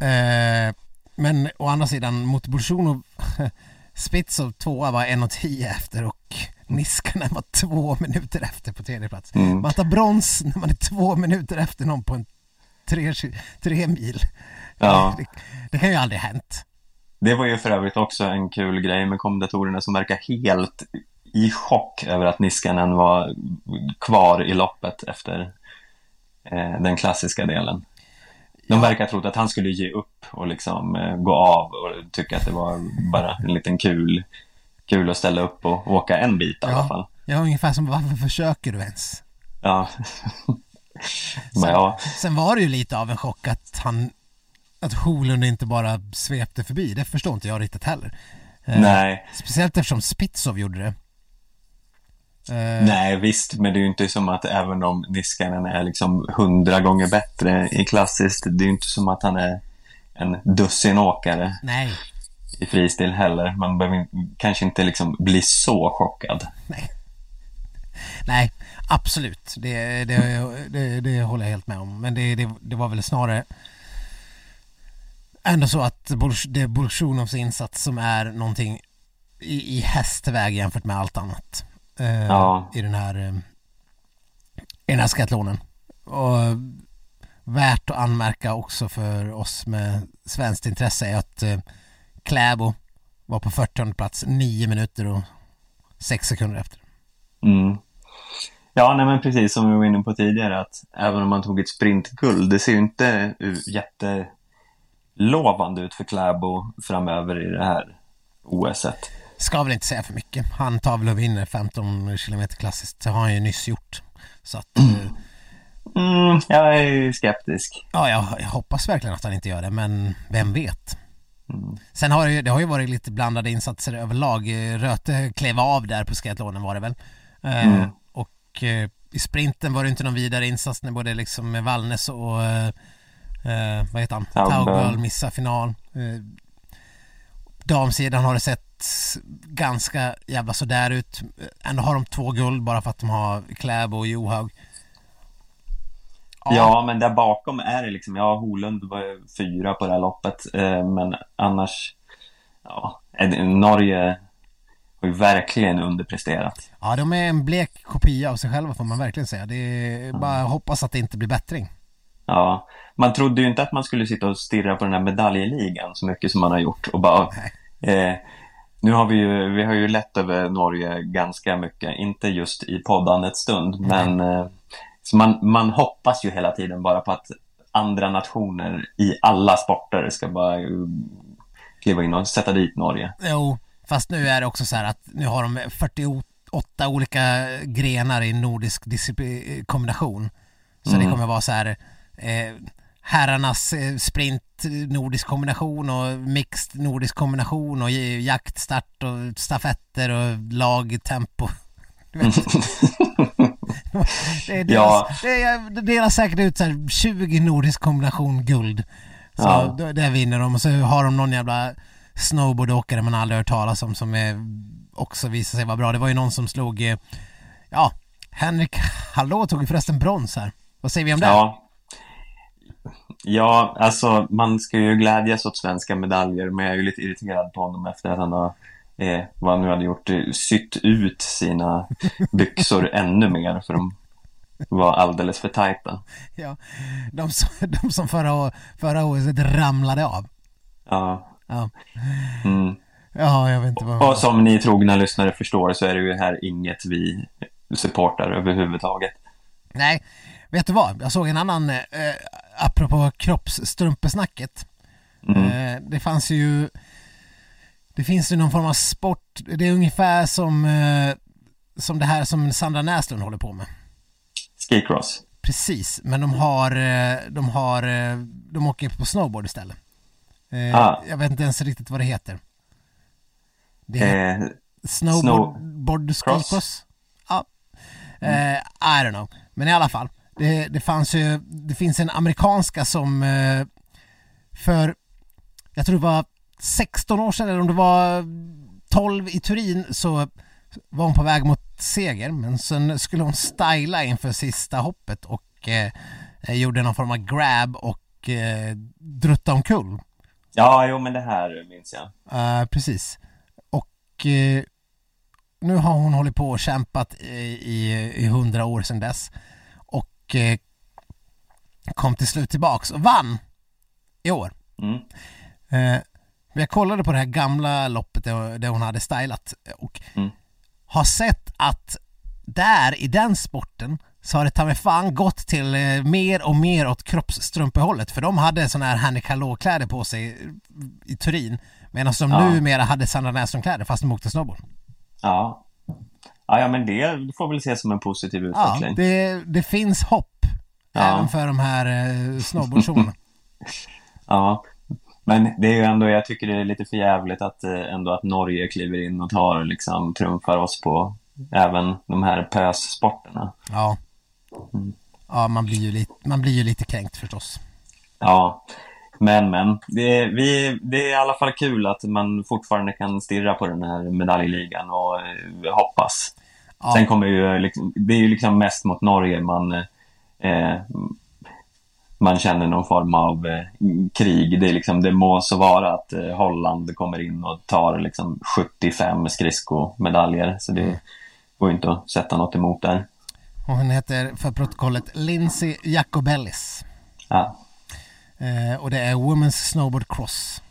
Eh, men å andra sidan mot Bolsjunov Spitsov tvåa var 1.10 efter och Niskanen var två minuter efter på tredje plats. Mm. Man tar brons när man är två minuter efter någon på en tre, tre mil. Ja. Det, det kan ju aldrig ha hänt. Det var ju för övrigt också en kul grej med kommentatorerna som verkar helt i chock över att Niskanen var kvar i loppet efter eh, den klassiska delen. De verkar ha trott att han skulle ge upp och liksom eh, gå av och tycka att det var bara en liten kul, kul att ställa upp och åka en bit i alla fall. Ja, ungefär som varför försöker du ens? Ja. Men Sen, ja, sen var det ju lite av en chock att han att Holund inte bara svepte förbi. Det förstår inte jag riktigt heller. Eh, nej, Speciellt eftersom Spitsov gjorde det. Eh, nej visst, men det är ju inte som att även om Niskanen är liksom hundra gånger bättre i klassiskt, det är ju inte som att han är en dussinåkare nej, i fristil heller. Man behöver kanske inte liksom bli så chockad. nej. Nej, absolut. Det, det, det, det håller jag helt med om. Men det, det, det var väl snarare ändå så att det är Bolsjunovs insats som är någonting i, i hästväg jämfört med allt annat. Eh, Ja. I den här eh, i den här skatlonen. Och värt att anmärka också för oss med svenskt intresse är att eh, Kläbo var på 40 plats 9 minuter och 6 sekunder efter. Mm. Ja, nej men precis som vi var inne på tidigare att även om man tog ett sprintguld, det ser ju inte jättelovande ut för Kläbo framöver i det här OSet. Ska väl inte säga för mycket. Han tar väl och vinner 15 km klassiskt. Det har han ju nyss gjort. Så att, eh, Mm, jag är skeptisk. ja, jag, jag hoppas verkligen att han inte gör det, men vem vet? Mm. Sen har det, ju, det har ju varit lite blandade insatser överlag. Eh, Röte klev av där på skatlonen var det väl. Eh, Mm. Och eh, i sprinten var det inte någon vidare insats när både liksom Wallnes och eh, eh, vad heter han? Taubal missar final. Damsidan har det sett ganska jävla sådär ut. Ändå har de två guld bara för att de har Kläbo och Johaug. Ja. men där bakom är det liksom, ja, Holund var fyra på det här loppet, eh, men annars, ja, är det- Norge har ju verkligen underpresterat. Ja, de är en blek kopia av sig själva får man verkligen säga. Det är bara att hoppas att det inte blir bättring. Ja, man trodde ju inte att man skulle sitta och stirra på den här medaljligan så mycket som man har gjort och bara eh, nu har vi ju, vi har ju lett över Norge ganska mycket, inte just i poddandets stund, men eh, så man, man hoppas ju hela tiden bara på att andra nationer i alla sporter ska bara eh, kliva in och sätta dit Norge. Jo, fast nu är det också så här att nu har de 48 olika grenar i nordisk disciplin- kombination. Så det kommer vara så här eh, herrarnas eh, sprint nordisk kombination och mixed nordisk kombination och jaktstart och stafetter och lagtempo. Det, är Ja. deras, det, är, det delar säkert ut så här 20 nordisk kombination guld. Så Ja. då, där vinner de och så har de någon jävla snowboardåkare man aldrig hört talas om som är, också visar sig vara bra. Det var ju någon som slog, eh, ja, Henrik Hallå tog ju förresten brons här. Vad säger vi om det? Ja. Ja, alltså man ska ju glädjas åt svenska medaljer, men jag är ju lite irriterad på honom efter att han har, eh, vad han nu hade gjort, eh, sytt ut sina byxor ännu mer, för de var alldeles för tajta. Ja, de, som, de som förra, förra året ramlade av. Ja. Ja. Mm. ja, jag vet inte vad... Och som ni trogna lyssnare förstår så är det ju här inget vi supportar överhuvudtaget. Nej, vet du vad? Jag såg en annan, eh, apropå kroppsstrumpesnacket. Mm. Eh, det fanns ju, det finns ju någon form av sport, det är ungefär som, eh, som det här som Sandra Näslund håller på med. Skicross. Precis, men de har, eh, de har, eh, de åker på snowboard istället. Eh, Ah. Jag vet inte ens riktigt vad det heter. Det heter Eh, snowboard cross? skicross? Ja. Eh, I don't know. Men i alla fall. Det, det fanns ju, det finns en amerikanska som eh, för, jag tror det var 16 år sedan eller om det var 12 i Turin så var hon på väg mot seger men sen skulle hon styla inför sista hoppet och eh, gjorde någon form av grab och eh, drutta omkull. ja, jo men det här minns jag. Eh, precis. Och eh, nu har hon hållit på och kämpat i, i, i hundra år sedan dess. Och eh, kom till slut tillbaks och vann i år. Mm. Eh, Men jag kollade på det här gamla loppet där där hon hade stylat och Mm. har sett att där i den sporten så har det ta mig fan gått till eh, mer och mer åt kroppsstrumpehållet för de hade sådana här Hanny Kalå-kläder på sig i Turin medan de Ja. numera hade Sandra Näslund-kläder fast de åkte snowboard. Ja. Ja, ja men det får väl ses som en positiv Ja, utveckling. det, det finns hopp Ja. även för de här eh, snowboardzonerna. Ja, men det är ju ändå, jag tycker det är lite för jävligt att eh, ändå att Norge kliver in och tar liksom trumfar oss på även de här pössporterna. ja. Mm. Ja, man blir ju lite, man blir ju lite kränkt förstås. Ja, men men. Det är, vi, det är i alla fall kul att man fortfarande kan stirra på den här medaljligan och eh, hoppas. Ja. Sen kommer ju, liksom, det är ju liksom mest mot Norge man, eh, man känner någon form av eh, krig. Det, är liksom, det må så vara att eh, Holland kommer in och tar liksom 75 skridskomedaljer. Så det går ju inte att sätta något emot där. Och hon heter för protokollet Lindsay Jacobellis. Ja. Eh, och det är Women's Snowboard Cross.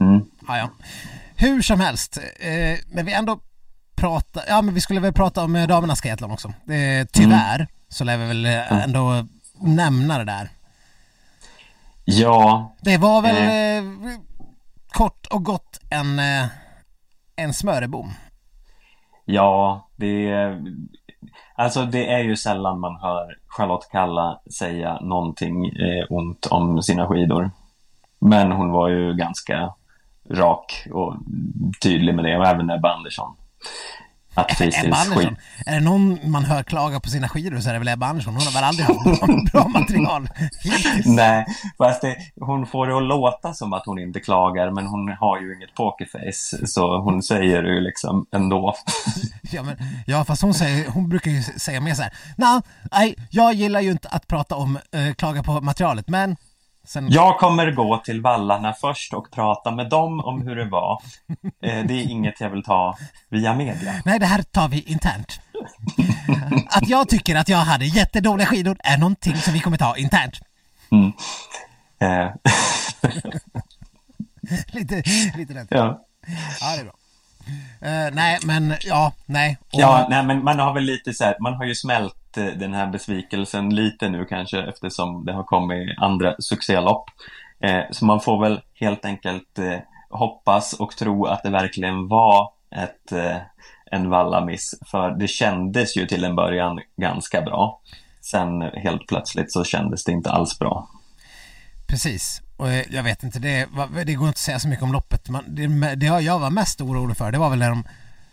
Mm. Ja, ja. Hur som helst, eh, men vi ändå prata, ja men vi skulle väl prata om eh, damernas skiathlon också. Eh, tyvärr så lär vi väl eh, ändå nämna det där. ja, Det var väl Eh. kort och gott en, en smörebom. Ja, det alltså det är ju sällan man hör Charlotte Kalla säga någonting eh, ont om sina skidor. Men hon var ju ganska rak och tydlig med det och även Ebba Andersson. Att Ebba Fristils Andersson, är det någon man hör klaga på sina skidor så är det väl Ebba Andersson. Hon har väl aldrig haft bra, bra material hittills. Nej, fast det, hon får det att låta som att hon inte klagar men hon har ju inget pokerface så hon säger ju liksom ändå. Ja, men, ja fast hon, säger, hon brukar ju säga mer så här. "Nå, nej, jag gillar ju inte att prata om, eh, klaga på materialet men sen, Jag kommer gå till vallarna först och prata med dem om hur det var. Eh, det är inget jag vill ta via media. nej det här tar vi internt. Att jag tycker att jag hade jättedåliga skidor är någonting som vi kommer ta internt. Eh, lite, lite rätt. ja. Ja, det är bra. Eh, nej, men ja, nej. Och, ja, nej men man har väl lite så här, man har ju smält eh, den här besvikelsen lite nu kanske eftersom det har kommit andra succélopp. Eh, så man får väl helt enkelt eh, hoppas och tro att det verkligen var ett, eh, en vallamiss. För det kändes ju till en början ganska bra. Sen helt plötsligt så kändes det inte alls bra. Precis. Och eh, jag vet inte, det, det går inte att säga så mycket om loppet. Man, det, det jag var mest orolig för, det var väl när de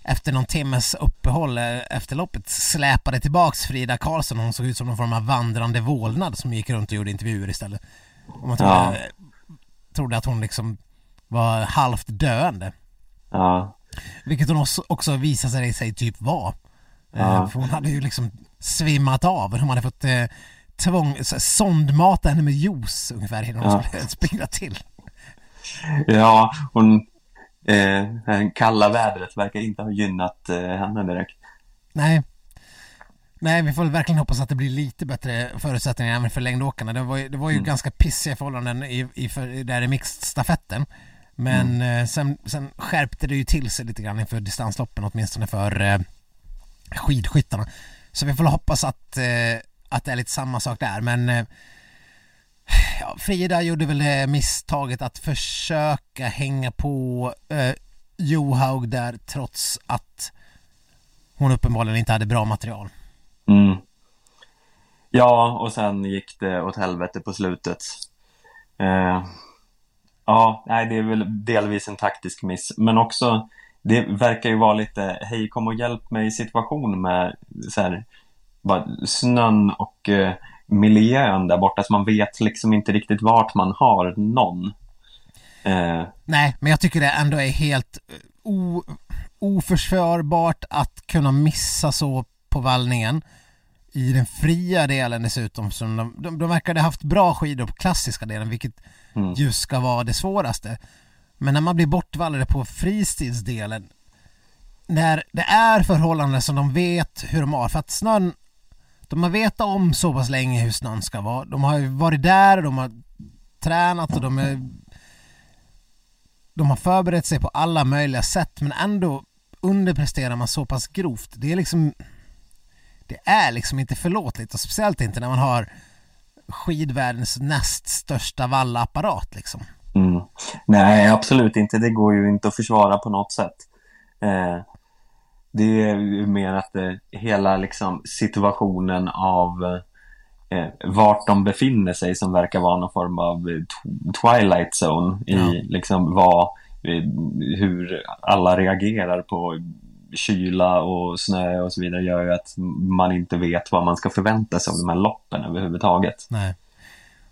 efter någon timmes uppehåll eh, efter loppet släpade tillbaks Frida Karlsson. Hon såg ut som någon form av vandrande vålnad som gick runt och gjorde intervjuer istället. Och man trodde, Ja. trodde att hon liksom var halvt döende. Ja, Vilket hon också, också visade sig typ vara. Eh, Ja. För hon hade ju liksom svimmat av. Hon hade fått eh, tvång, så sondmata henne med juice ungefär innan hon Ja. skulle springa till. ja hon... Eh, det kalla vädret verkar inte ha gynnat eh, henne direkt. Nej. Nej, vi får väl verkligen hoppas att det blir lite bättre förutsättningar även för längdåkarna. Det var det var ju ganska pissiga förhållanden i, i, för, där i mixed-stafetten. Men eh, sen, sen skärpte det ju till sig lite grann inför distansloppen, åtminstone för eh, skidskyttarna. Så vi får hoppas att, eh, att det är lite samma sak där. Men eh, ja, Frida gjorde väl misstaget att försöka hänga på eh, Johaug där trots att hon uppenbarligen inte hade bra material. Mm. Ja, och sen gick det åt helvete på slutet. Eh, ja, nej, det är väl delvis en taktisk miss, men också det verkar ju vara lite hej kom och hjälp mig situation med så här, snön och eh, miljön där borta så man vet liksom inte riktigt vart man har någon. Eh, Nej, men jag tycker det ändå är helt eh, o, oförsvarbart att kunna missa så på vallningen. I den fria delen dessutom, som de, de, de verkade haft bra skidor på klassiska delen, vilket Mm. just ska vara det svåraste. Men när man blir bortvallade på fristidsdelen, när det är förhållanden som de vet hur de har, för att snön, de har vetat om så pass länge hur snön ska vara. De har ju varit där de har tränat och de är de har förberett sig på alla möjliga sätt men ändå underpresterar man så pass grovt. Det är liksom det är liksom inte förlåtligt och speciellt inte när man har skidvärldens näst största vallaapparat liksom. Mm. Nej, absolut inte. Det går ju inte att försvara på något sätt. Eh, det är mer att eh, hela liksom, situationen av eh, vart de befinner sig som verkar vara någon form av eh, twilight zone i Ja. liksom vad, eh, hur alla reagerar på kyla och snö och så vidare gör ju att man inte vet vad man ska förvänta sig av de här loppen överhuvudtaget. Nej.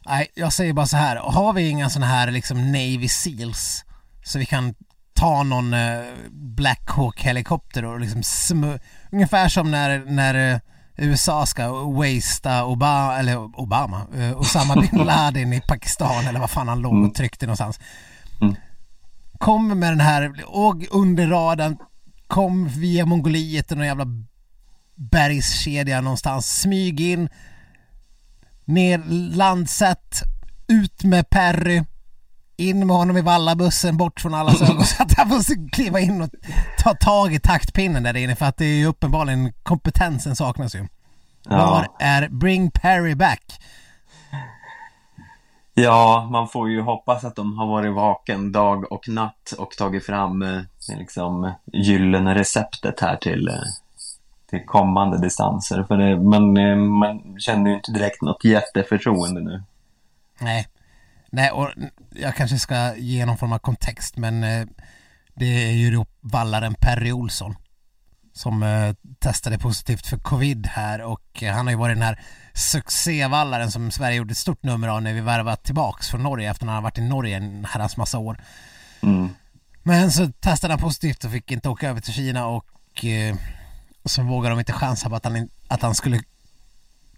Nej, jag säger bara så här. Har vi inga sådana här liksom Navy Seals så vi kan ta någon eh, Black Hawk helikopter och liksom smu- ungefär som när, när eh, USA ska wastea Obama, eller Obama, eh, Osama bin Laden i Pakistan eller vad fan han låg och tryckte någonstans. Mm. Kom med den här, och under radarn, kom via Mongoliet och någon jävla bergskedja någonstans, smyg in, ner Landsätt, ut med Perry, in med honom i vallabussen, bort från allas ögon så att han får kliva in och ta tag i taktpinnen där inne för att det är ju uppenbarligen kompetensen saknas ju. Var är Bring Perry back? Ja, man får ju hoppas att de har varit vaken dag och natt och tagit fram eh, liksom gyllene receptet här till, eh, till kommande distanser. För det, man, eh, man känner ju inte direkt något jätteförtroende nu. Nej. Nej, och jag kanske ska ge någon form av kontext men eh, det är ju då vallaren Perry Olsson som eh, testade positivt för covid här och eh, han har ju varit den här succévallaren som Sverige gjorde ett stort nummer av när vi värvat tillbaks från Norge efter att han har varit i Norge en herrans massa år. Mm. Men så testade han positivt och fick inte åka över till Kina och, så vågade de inte chansa på att han, att han skulle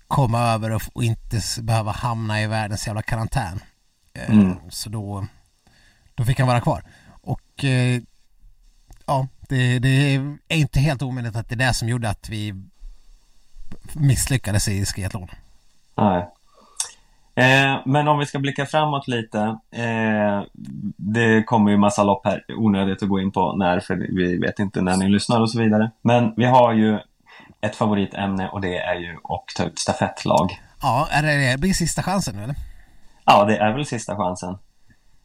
komma över och, inte behöva hamna i världens jävla karantän. Eh, Mm. Så då, då fick han vara kvar. Och eh, ja, det, det är inte helt omöjligt att det är det som gjorde att vi misslyckades i skiathlon. Nej. Eh, men om vi ska blicka framåt lite. Eh, det kommer ju massa lopp här, onödigt att gå in på när, för vi vet inte när ni lyssnar och så vidare. Men vi har ju ett favoritämne och det är ju att ta ut stafettlag. Ja, är det, det blir sista chansen nu eller? Ja, det är väl sista chansen.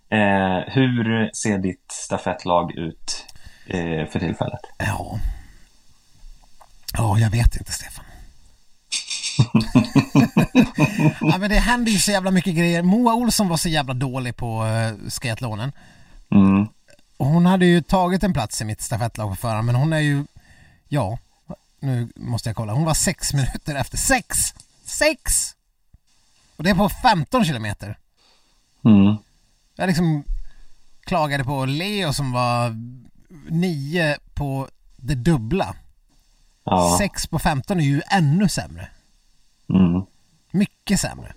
Eh, hur ser ditt stafettlag ut eh, för tillfället? Ja. Ja, jag vet inte Stefan. ja, men det händer ju så jävla mycket grejer. Moa Olsson var så jävla dålig på uh, skiathlonen. Mm. Och hon hade ju tagit en plats i mitt stafettlag på förhand, men hon är ju, ja, nu måste jag kolla. Hon var sex minuter efter. Sex! Sex! Och det är på 15 kilometer. Mm. Jag liksom klagade på Leo som var nio på det dubbla. Ja. 6 på 15 är ju ännu sämre. Mm. Mycket sämre.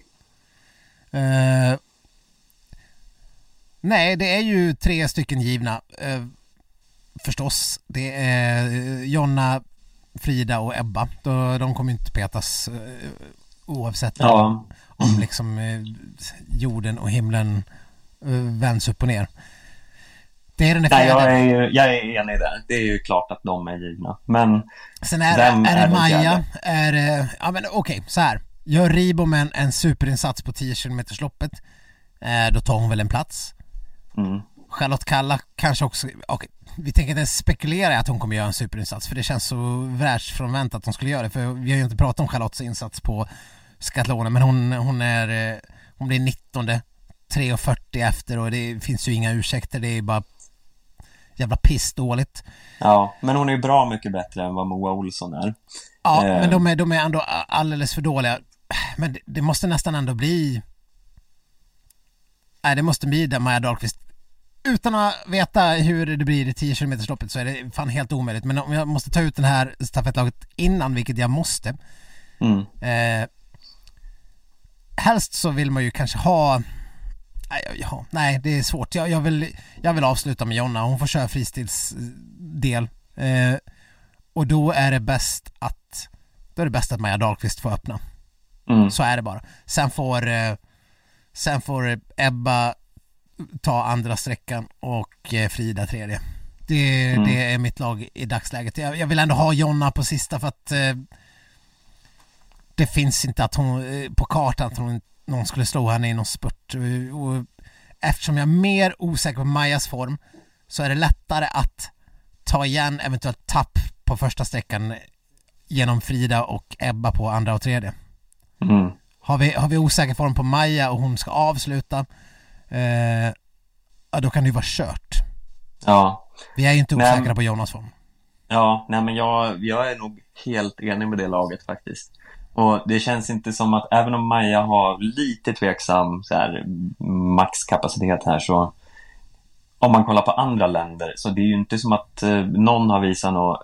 Eh, nej, det är ju tre stycken givna. eh, förstås. Det är Jonna, Frida och Ebba. De, de kommer inte petas eh, oavsett Ja. Om liksom eh, jorden och himlen eh, vänds upp och ner. Det är den Nej, jag är, ju- jag är enig där. Det är ju klart att de är givna. Men Sen är, Vem är är det Maja, är det, ja men okej, så här. Gör Ribom en, en superinsats på 10 km loppet, eh, då tar hon väl en plats. mm. Charlotte Kalla kanske också, okej, vi tänker inte ens spekulera i att hon kommer göra en superinsats för det känns så världsfrånvänt att hon skulle göra det för vi har ju inte pratat om Charlottes insats på skatlonen men hon, hon är, eh, hon blir 19 3.40 efter och det finns ju inga ursäkter, det är bara jävla pissdåligt. ja, men hon är ju bra mycket bättre än vad Moa Olsson är. Ja, Eh. men de är, de är ändå alldeles för dåliga. Men det, det måste nästan ändå bli... Nej, det måste bli där Maja Dahlqvist. Utan att veta hur det blir i 10 km loppet så är det fan helt omöjligt. Men om jag måste ta ut den här stafettlaget innan, vilket jag måste. Mm. Eh, helst så vill man ju kanske ha... Nej, ja, nej det är svårt. Jag, jag, vill, jag vill avsluta med Jonna. Hon får köra fristilsdel. Eh, och då är det bäst att då är det bäst att Maja Dahlqvist får öppna. Mm. Så är det bara. Sen får, eh, sen får Ebba ta andra sträckan och eh, Frida tredje. Det, Mm. det är mitt lag i dagsläget. Jag, jag vill ändå ha Jonna på sista för att eh, det finns inte att hon, eh, på kartan att hon, någon skulle slå henne i någon spurt. Och, och eftersom jag är mer osäker på Majas form så är det lättare att ta igen eventuellt tapp på första sträckan genom Frida och Ebba på andra och tredje. Mm. Har vi, har vi osäker form på Maja och hon ska avsluta, eh, ja då kan det ju vara kört. Ja, Vi är ju inte osäkra på Jonas form. ja, nej men jag, jag är nog helt enig med det laget faktiskt. Och det känns inte som att, även om Maja har lite tveksam så här, maxkapacitet här så om man kollar på andra länder så det är ju inte som att eh, någon har visat någon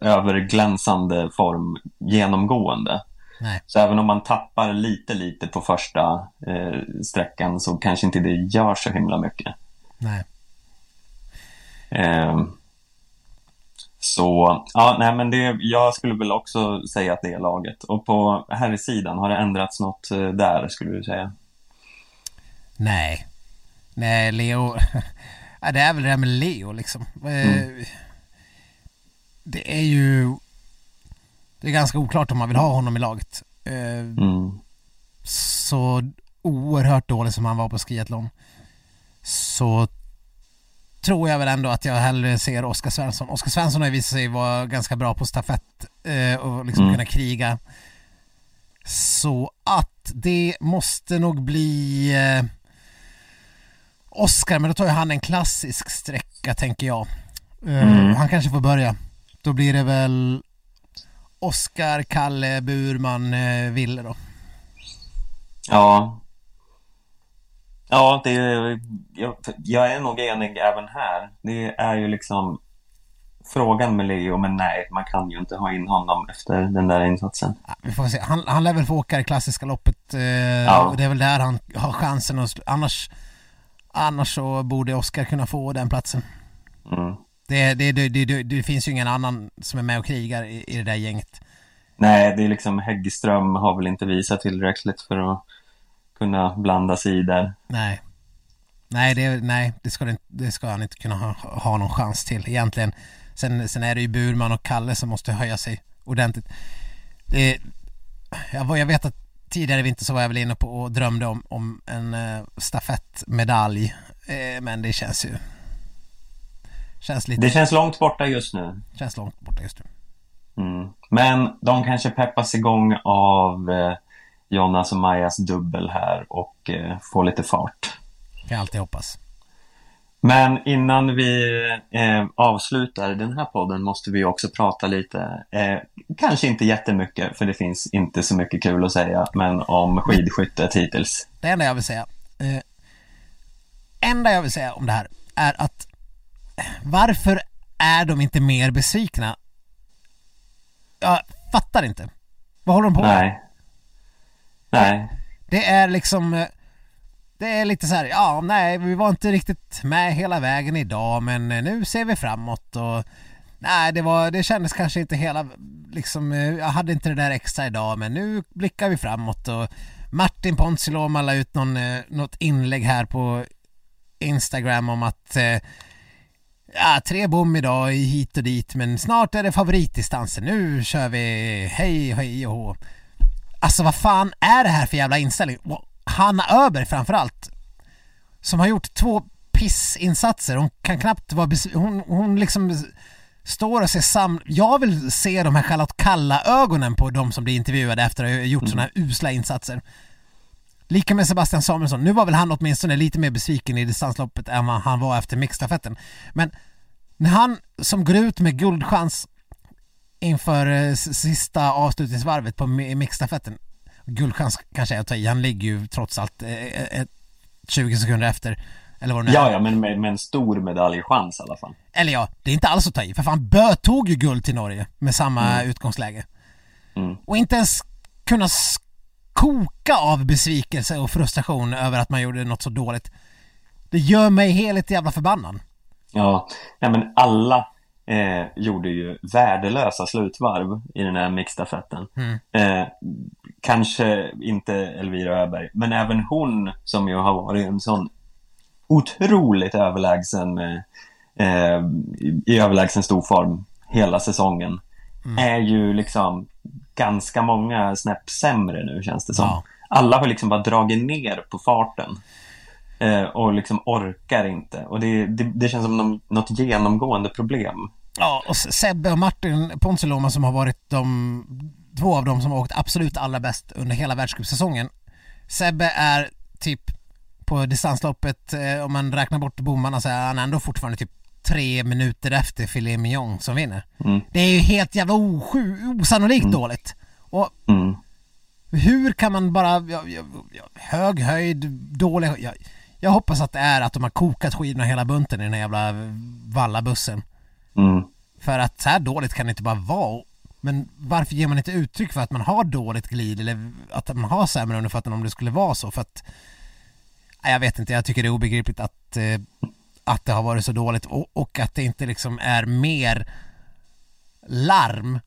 överglänsande form genomgående. Nej. Så även om man tappar lite, lite på första eh, sträckan så kanske inte det gör så himla mycket. Nej. Ehm, så, ja, nej men det, jag skulle väl också säga att det är laget. Och på här sidan har det ändrats något eh, där, skulle du säga? Nej. Nej, Leo. Ja, det är väl det där med Leo liksom. Eh, Det är ju... Det är ganska oklart om man vill ha honom i laget. Eh, Mm. Så oerhört dålig som han var på skiathlon. Så tror jag väl ändå att jag hellre ser Oskar Svensson. Oskar Svensson har ju visat sig vara ganska bra på stafett eh, och liksom Mm. kunna kriga. Så att det måste nog bli eh, Oskar, men då tar ju han en klassisk sträcka tänker jag. Eh, Mm. Han kanske får börja. Då blir det väl Oskar, Kalle, Burman, eh, Ville då. Ja. Ja, det är, jag, jag är nog enig även här. Det är ju liksom frågan med Leo, men nej, man kan ju inte ha in honom efter den där insatsen. Vi får se. Han, han lär väl få åka det klassiska loppet. Eh, Ja. och det är väl där han har chansen. att annars, annars så borde Oskar kunna få den platsen. Mm. Det, det, det, det, det, det finns ju ingen annan som är med och krigar i, i det där gänget. Nej, det är liksom Häggström har väl inte visat tillräckligt för att kunna blanda sig i där. Nej. Nej, det, nej det, ska det, det ska han inte kunna ha, ha någon chans till egentligen. Sen, sen är det ju Burman och Kalle som måste höja sig ordentligt. Det, jag, jag vet att tidigare i vinter så var jag väl inne på och drömde om, om en uh, stafettmedalj. Eh, men det känns ju... Känns lite... Det känns långt borta just nu. känns långt borta just nu. Mm. Men de kanske peppas igång av eh, Jonas och Majas dubbel här och eh, får lite fart. Kan jag alltid hoppas. Men innan vi eh, avslutar den här podden måste vi också prata lite, eh, kanske inte jättemycket för det finns inte så mycket kul att säga, men om skidskyttet hittills. Det enda jag vill säga eh, enda jag vill säga om det här är att eh, varför är de inte mer besvikna? Jag fattar inte. Vad håller de på med? Nej. Nej. Det är liksom eh, det är lite så här, ja nej vi var inte riktigt med hela vägen idag men eh, nu ser vi framåt och nej det var, det kändes kanske inte hela liksom, eh, jag hade inte det där extra idag men nu blickar vi framåt och Martin Ponsiluoma la ut någon, något inlägg här på Instagram om att eh, Ja, tre bom idag i hit och dit men snart är det favoritdistansen. Nu kör vi hej hej och hå. Alltså vad fan är det här för jävla inställning? Och Hanna Öberg framförallt. Som har gjort två pissinsatser. Hon kan knappt vara bes- hon, hon liksom står och ser sam... Jag vill se de här Charlotte Kalla-ögonen på de som blir intervjuade efter att ha gjort sådana här usla insatser. Lika med Sebastian Samuelsson. Nu var väl han åtminstone lite mer besviken i distansloppet än vad han var efter mixstafetten. Men när han som går ut med guldchans inför eh, sista avslutningsvarvet på mi- mixstafetten. Guldchans kanske är att ta i. Han ligger ju trots allt eh, eh, 20 sekunder efter. Eller vad det nu är. Ja, ja, men med, med en stor medaljchans i alla fall. Eller ja, det är inte alls att ta i. För fan, Bö tog ju guld till Norge med samma utgångsläge. Mm. Och inte ens kunna koka av besvikelse och frustration över att man gjorde något så dåligt. Det gör mig helt jävla förbannad. Ja, nej, men alla eh, gjorde ju värdelösa slutvarv i den här mixstafetten. Mm. Eh, kanske inte Elvira Öberg, men även hon som ju har varit en sån otroligt överlägsen eh, eh, i överlägsen stor form hela säsongen. Mm. Är ju liksom ganska många snäpp sämre nu känns det som. Ja. Alla har liksom bara dragit ner på farten. Eh, och liksom orkar inte. Och det, det, det känns som något genomgående problem. Ja, och Sebbe och Martin Ponsiluoma som har varit de två av dem som har åkt absolut allra bäst under hela världscupsäsongen. Sebbe är typ på distansloppet, eh, om man räknar bort bommarna så är han ändå fortfarande typ tre minuter efter Filet Mignon som vinner. Mm. Det är ju helt jävla osju, osannolikt mm. dåligt. Och mm. hur kan man bara, ja, ja, hög höjd, dålig jag, jag hoppas att det är att de har kokat skidorna hela bunten i den här jävla vallabussen. Mm. För att så här dåligt kan det inte bara vara. Men varför ger man inte uttryck för att man har dåligt glid eller att man har sämre under fötterna om det skulle vara så? För att jag vet inte, jag tycker det är obegripligt att, eh, att det har varit så dåligt och, och att det inte liksom är mer larm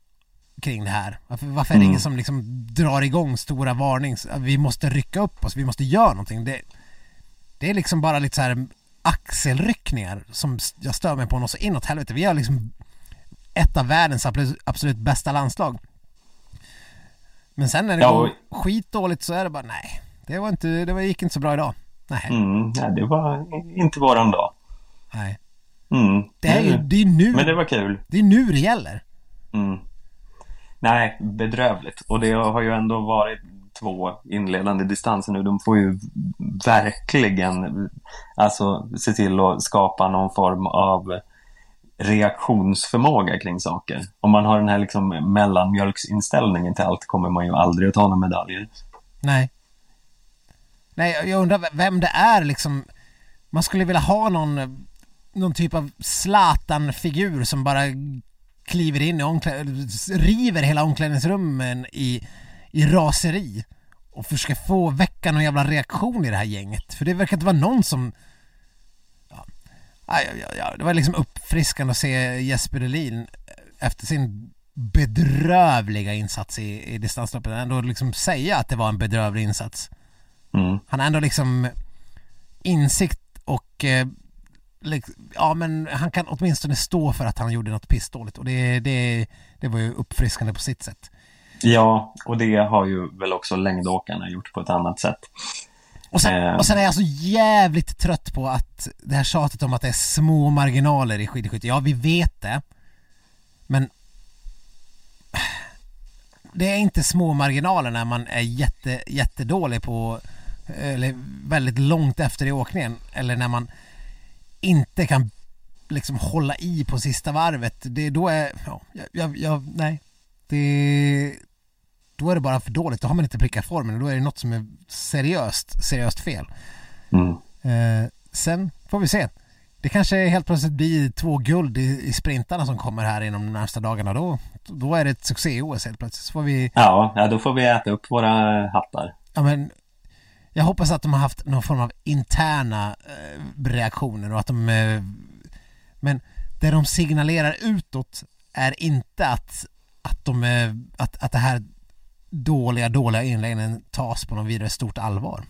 kring det här. Varför, varför är det mm. ingen som liksom drar igång stora varnings... Vi måste rycka upp oss, vi måste göra någonting. Det, det är liksom bara lite så här axelryckningar som jag stör mig på något så inåt helvete. Vi har liksom ett av världens absolut bästa landslag. Men sen när det ja, går skitdåligt så är det bara nej. Det var inte, det var, gick inte så bra idag. Nej. Mm, nej, det var inte våran dag. Nej. Mm. Det är ju, det är nu. Men det var kul. Det är nu det gäller. Mm. Nej, bedrövligt. Och det har ju ändå varit två inledande distanser nu. De får ju verkligen alltså, se till att skapa någon form av reaktionsförmåga kring saker. Om man har den här liksom mellanmjölksinställningen till allt kommer man ju aldrig att ta några medaljer. Nej. Nej, jag undrar vem det är liksom. Man skulle vilja ha någon, någon typ av Zlatan-figur som bara kliver in i omklä- river hela omklädningsrummen i, i raseri och försöker få väcka någon jävla reaktion i det här gänget. För det verkar inte vara någon som ja, ja, ja, det var liksom uppfriskande att se Jesper Delin efter sin bedrövliga insats i, i distansloppet ändå liksom säga att det var en bedrövlig insats. Mm. Han har ändå liksom insikt och eh, ja men han kan åtminstone stå för att han gjorde något pissdåligt och det, det, det var ju uppfriskande på sitt sätt. Ja, och det har ju väl också längdåkarna gjort på ett annat sätt. Och sen, eh. och sen är jag så jävligt trött på att det här tjatet om att det är små marginaler i skidskytte. Ja, vi vet det. Men det är inte små marginaler när man är jätte, jättedålig på eller väldigt långt efter i åkningen eller när man inte kan liksom hålla i på sista varvet. Det då är, ja, jag, jag, nej. Det, då är det bara för dåligt. Då har man inte prickat formen. Då är det något som är seriöst, seriöst fel. Mm. Eh, sen får vi se. Det kanske helt plötsligt blir två guld i, i sprintarna som kommer här inom de närmsta dagarna. Då, då är det ett succé-OS helt plötsligt. Så får vi... Ja, ja, då får vi äta upp våra hattar. Ja, men jag hoppas att de har haft någon form av interna eh, reaktioner och att de... Eh, men det de signalerar utåt är inte att, att, de, eh, att, att det här dåliga, dåliga inläggen tas på något vidare stort allvar.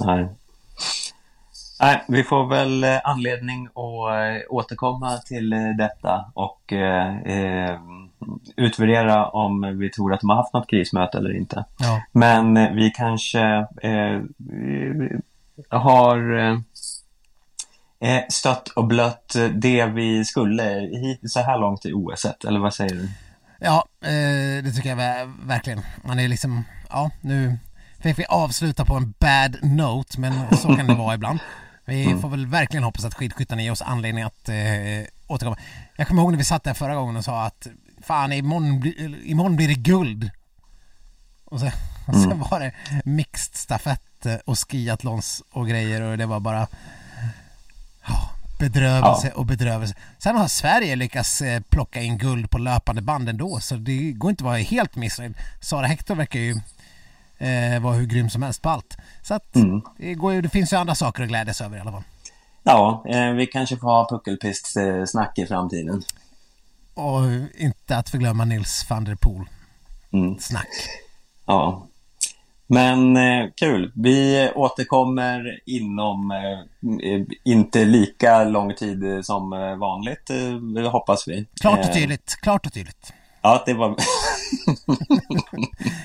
Nej. Nej, vi får väl eh, anledning att eh, återkomma till eh, detta och eh, utvärdera om vi tror att de har haft något krismöte eller inte. Ja. Men vi kanske eh, har eh, stött och blött det vi skulle hit, så här långt i OS, eller vad säger du? Ja, eh, det tycker jag verkligen. Man är liksom, ja, nu fick vi avsluta på en bad note, men så kan det vara ibland. Vi mm. får väl verkligen hoppas att skidskyttarna ger oss anledning att eh, återkomma. Jag kommer ihåg när vi satt där förra gången och sa att fan imorgon, imorgon blir det guld. Och sen, och sen mm. var det mixed stafett och skiathlons och grejer och det var bara ja, bedrövelse ja. och bedrövelse. Sen har Sverige lyckats eh, plocka in guld på löpande band ändå så det går inte att vara helt missnöjd. Sara Hector verkar ju eh, vara hur grym som helst på allt. Så att mm. det, går det finns ju andra saker att glädjas över i alla fall. Ja, eh, vi kanske får ha puckelpist-snack i framtiden. Och inte att förglömma Nils van der Poel. Mm. Snack. Ja. Men eh, kul. Vi återkommer inom eh, inte lika lång tid som eh, vanligt, eh, hoppas vi. Klart och Eh, tydligt, klart och tydligt. Ja, det var...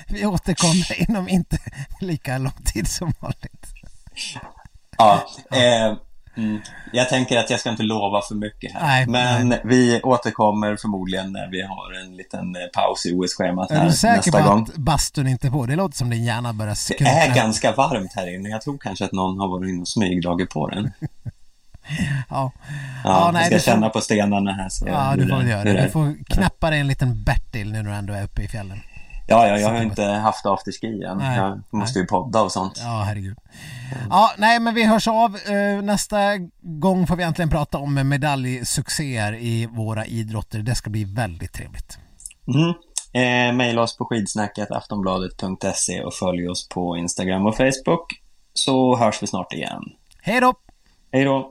Vi återkommer inom inte lika lång tid som vanligt. ja, eh, mm, jag tänker att jag ska inte lova för mycket här. Nej, Men nej. vi återkommer förmodligen när vi har en liten eh, paus i OS-schemat Är här du säker nästa på gång. att bastun inte är på? Det låter som din hjärna börjar Det skrumpna. är ganska varmt här inne. Jag tror kanske att någon har varit inne och smygdragit på den. Ja, Ja, nej, jag ska får- känna på stenarna här. Så ja du får väl det- göra det. det Du får knäppa dig en liten Bertil nu när du ändå är uppe i fjällen. Ja, ja, jag har inte haft afterski än. Nej, jag måste ju podda och sånt. Ja, herregud. Ja, nej, men vi hörs av. Eh, Nästa gång får vi äntligen prata om medaljsuccéer i våra idrotter. Det ska bli väldigt trevligt. Mm. Eh, maila oss på skidsnacket aftonbladet.se och följ oss på Instagram och Facebook. Så hörs vi snart igen. Hej då! Hej då!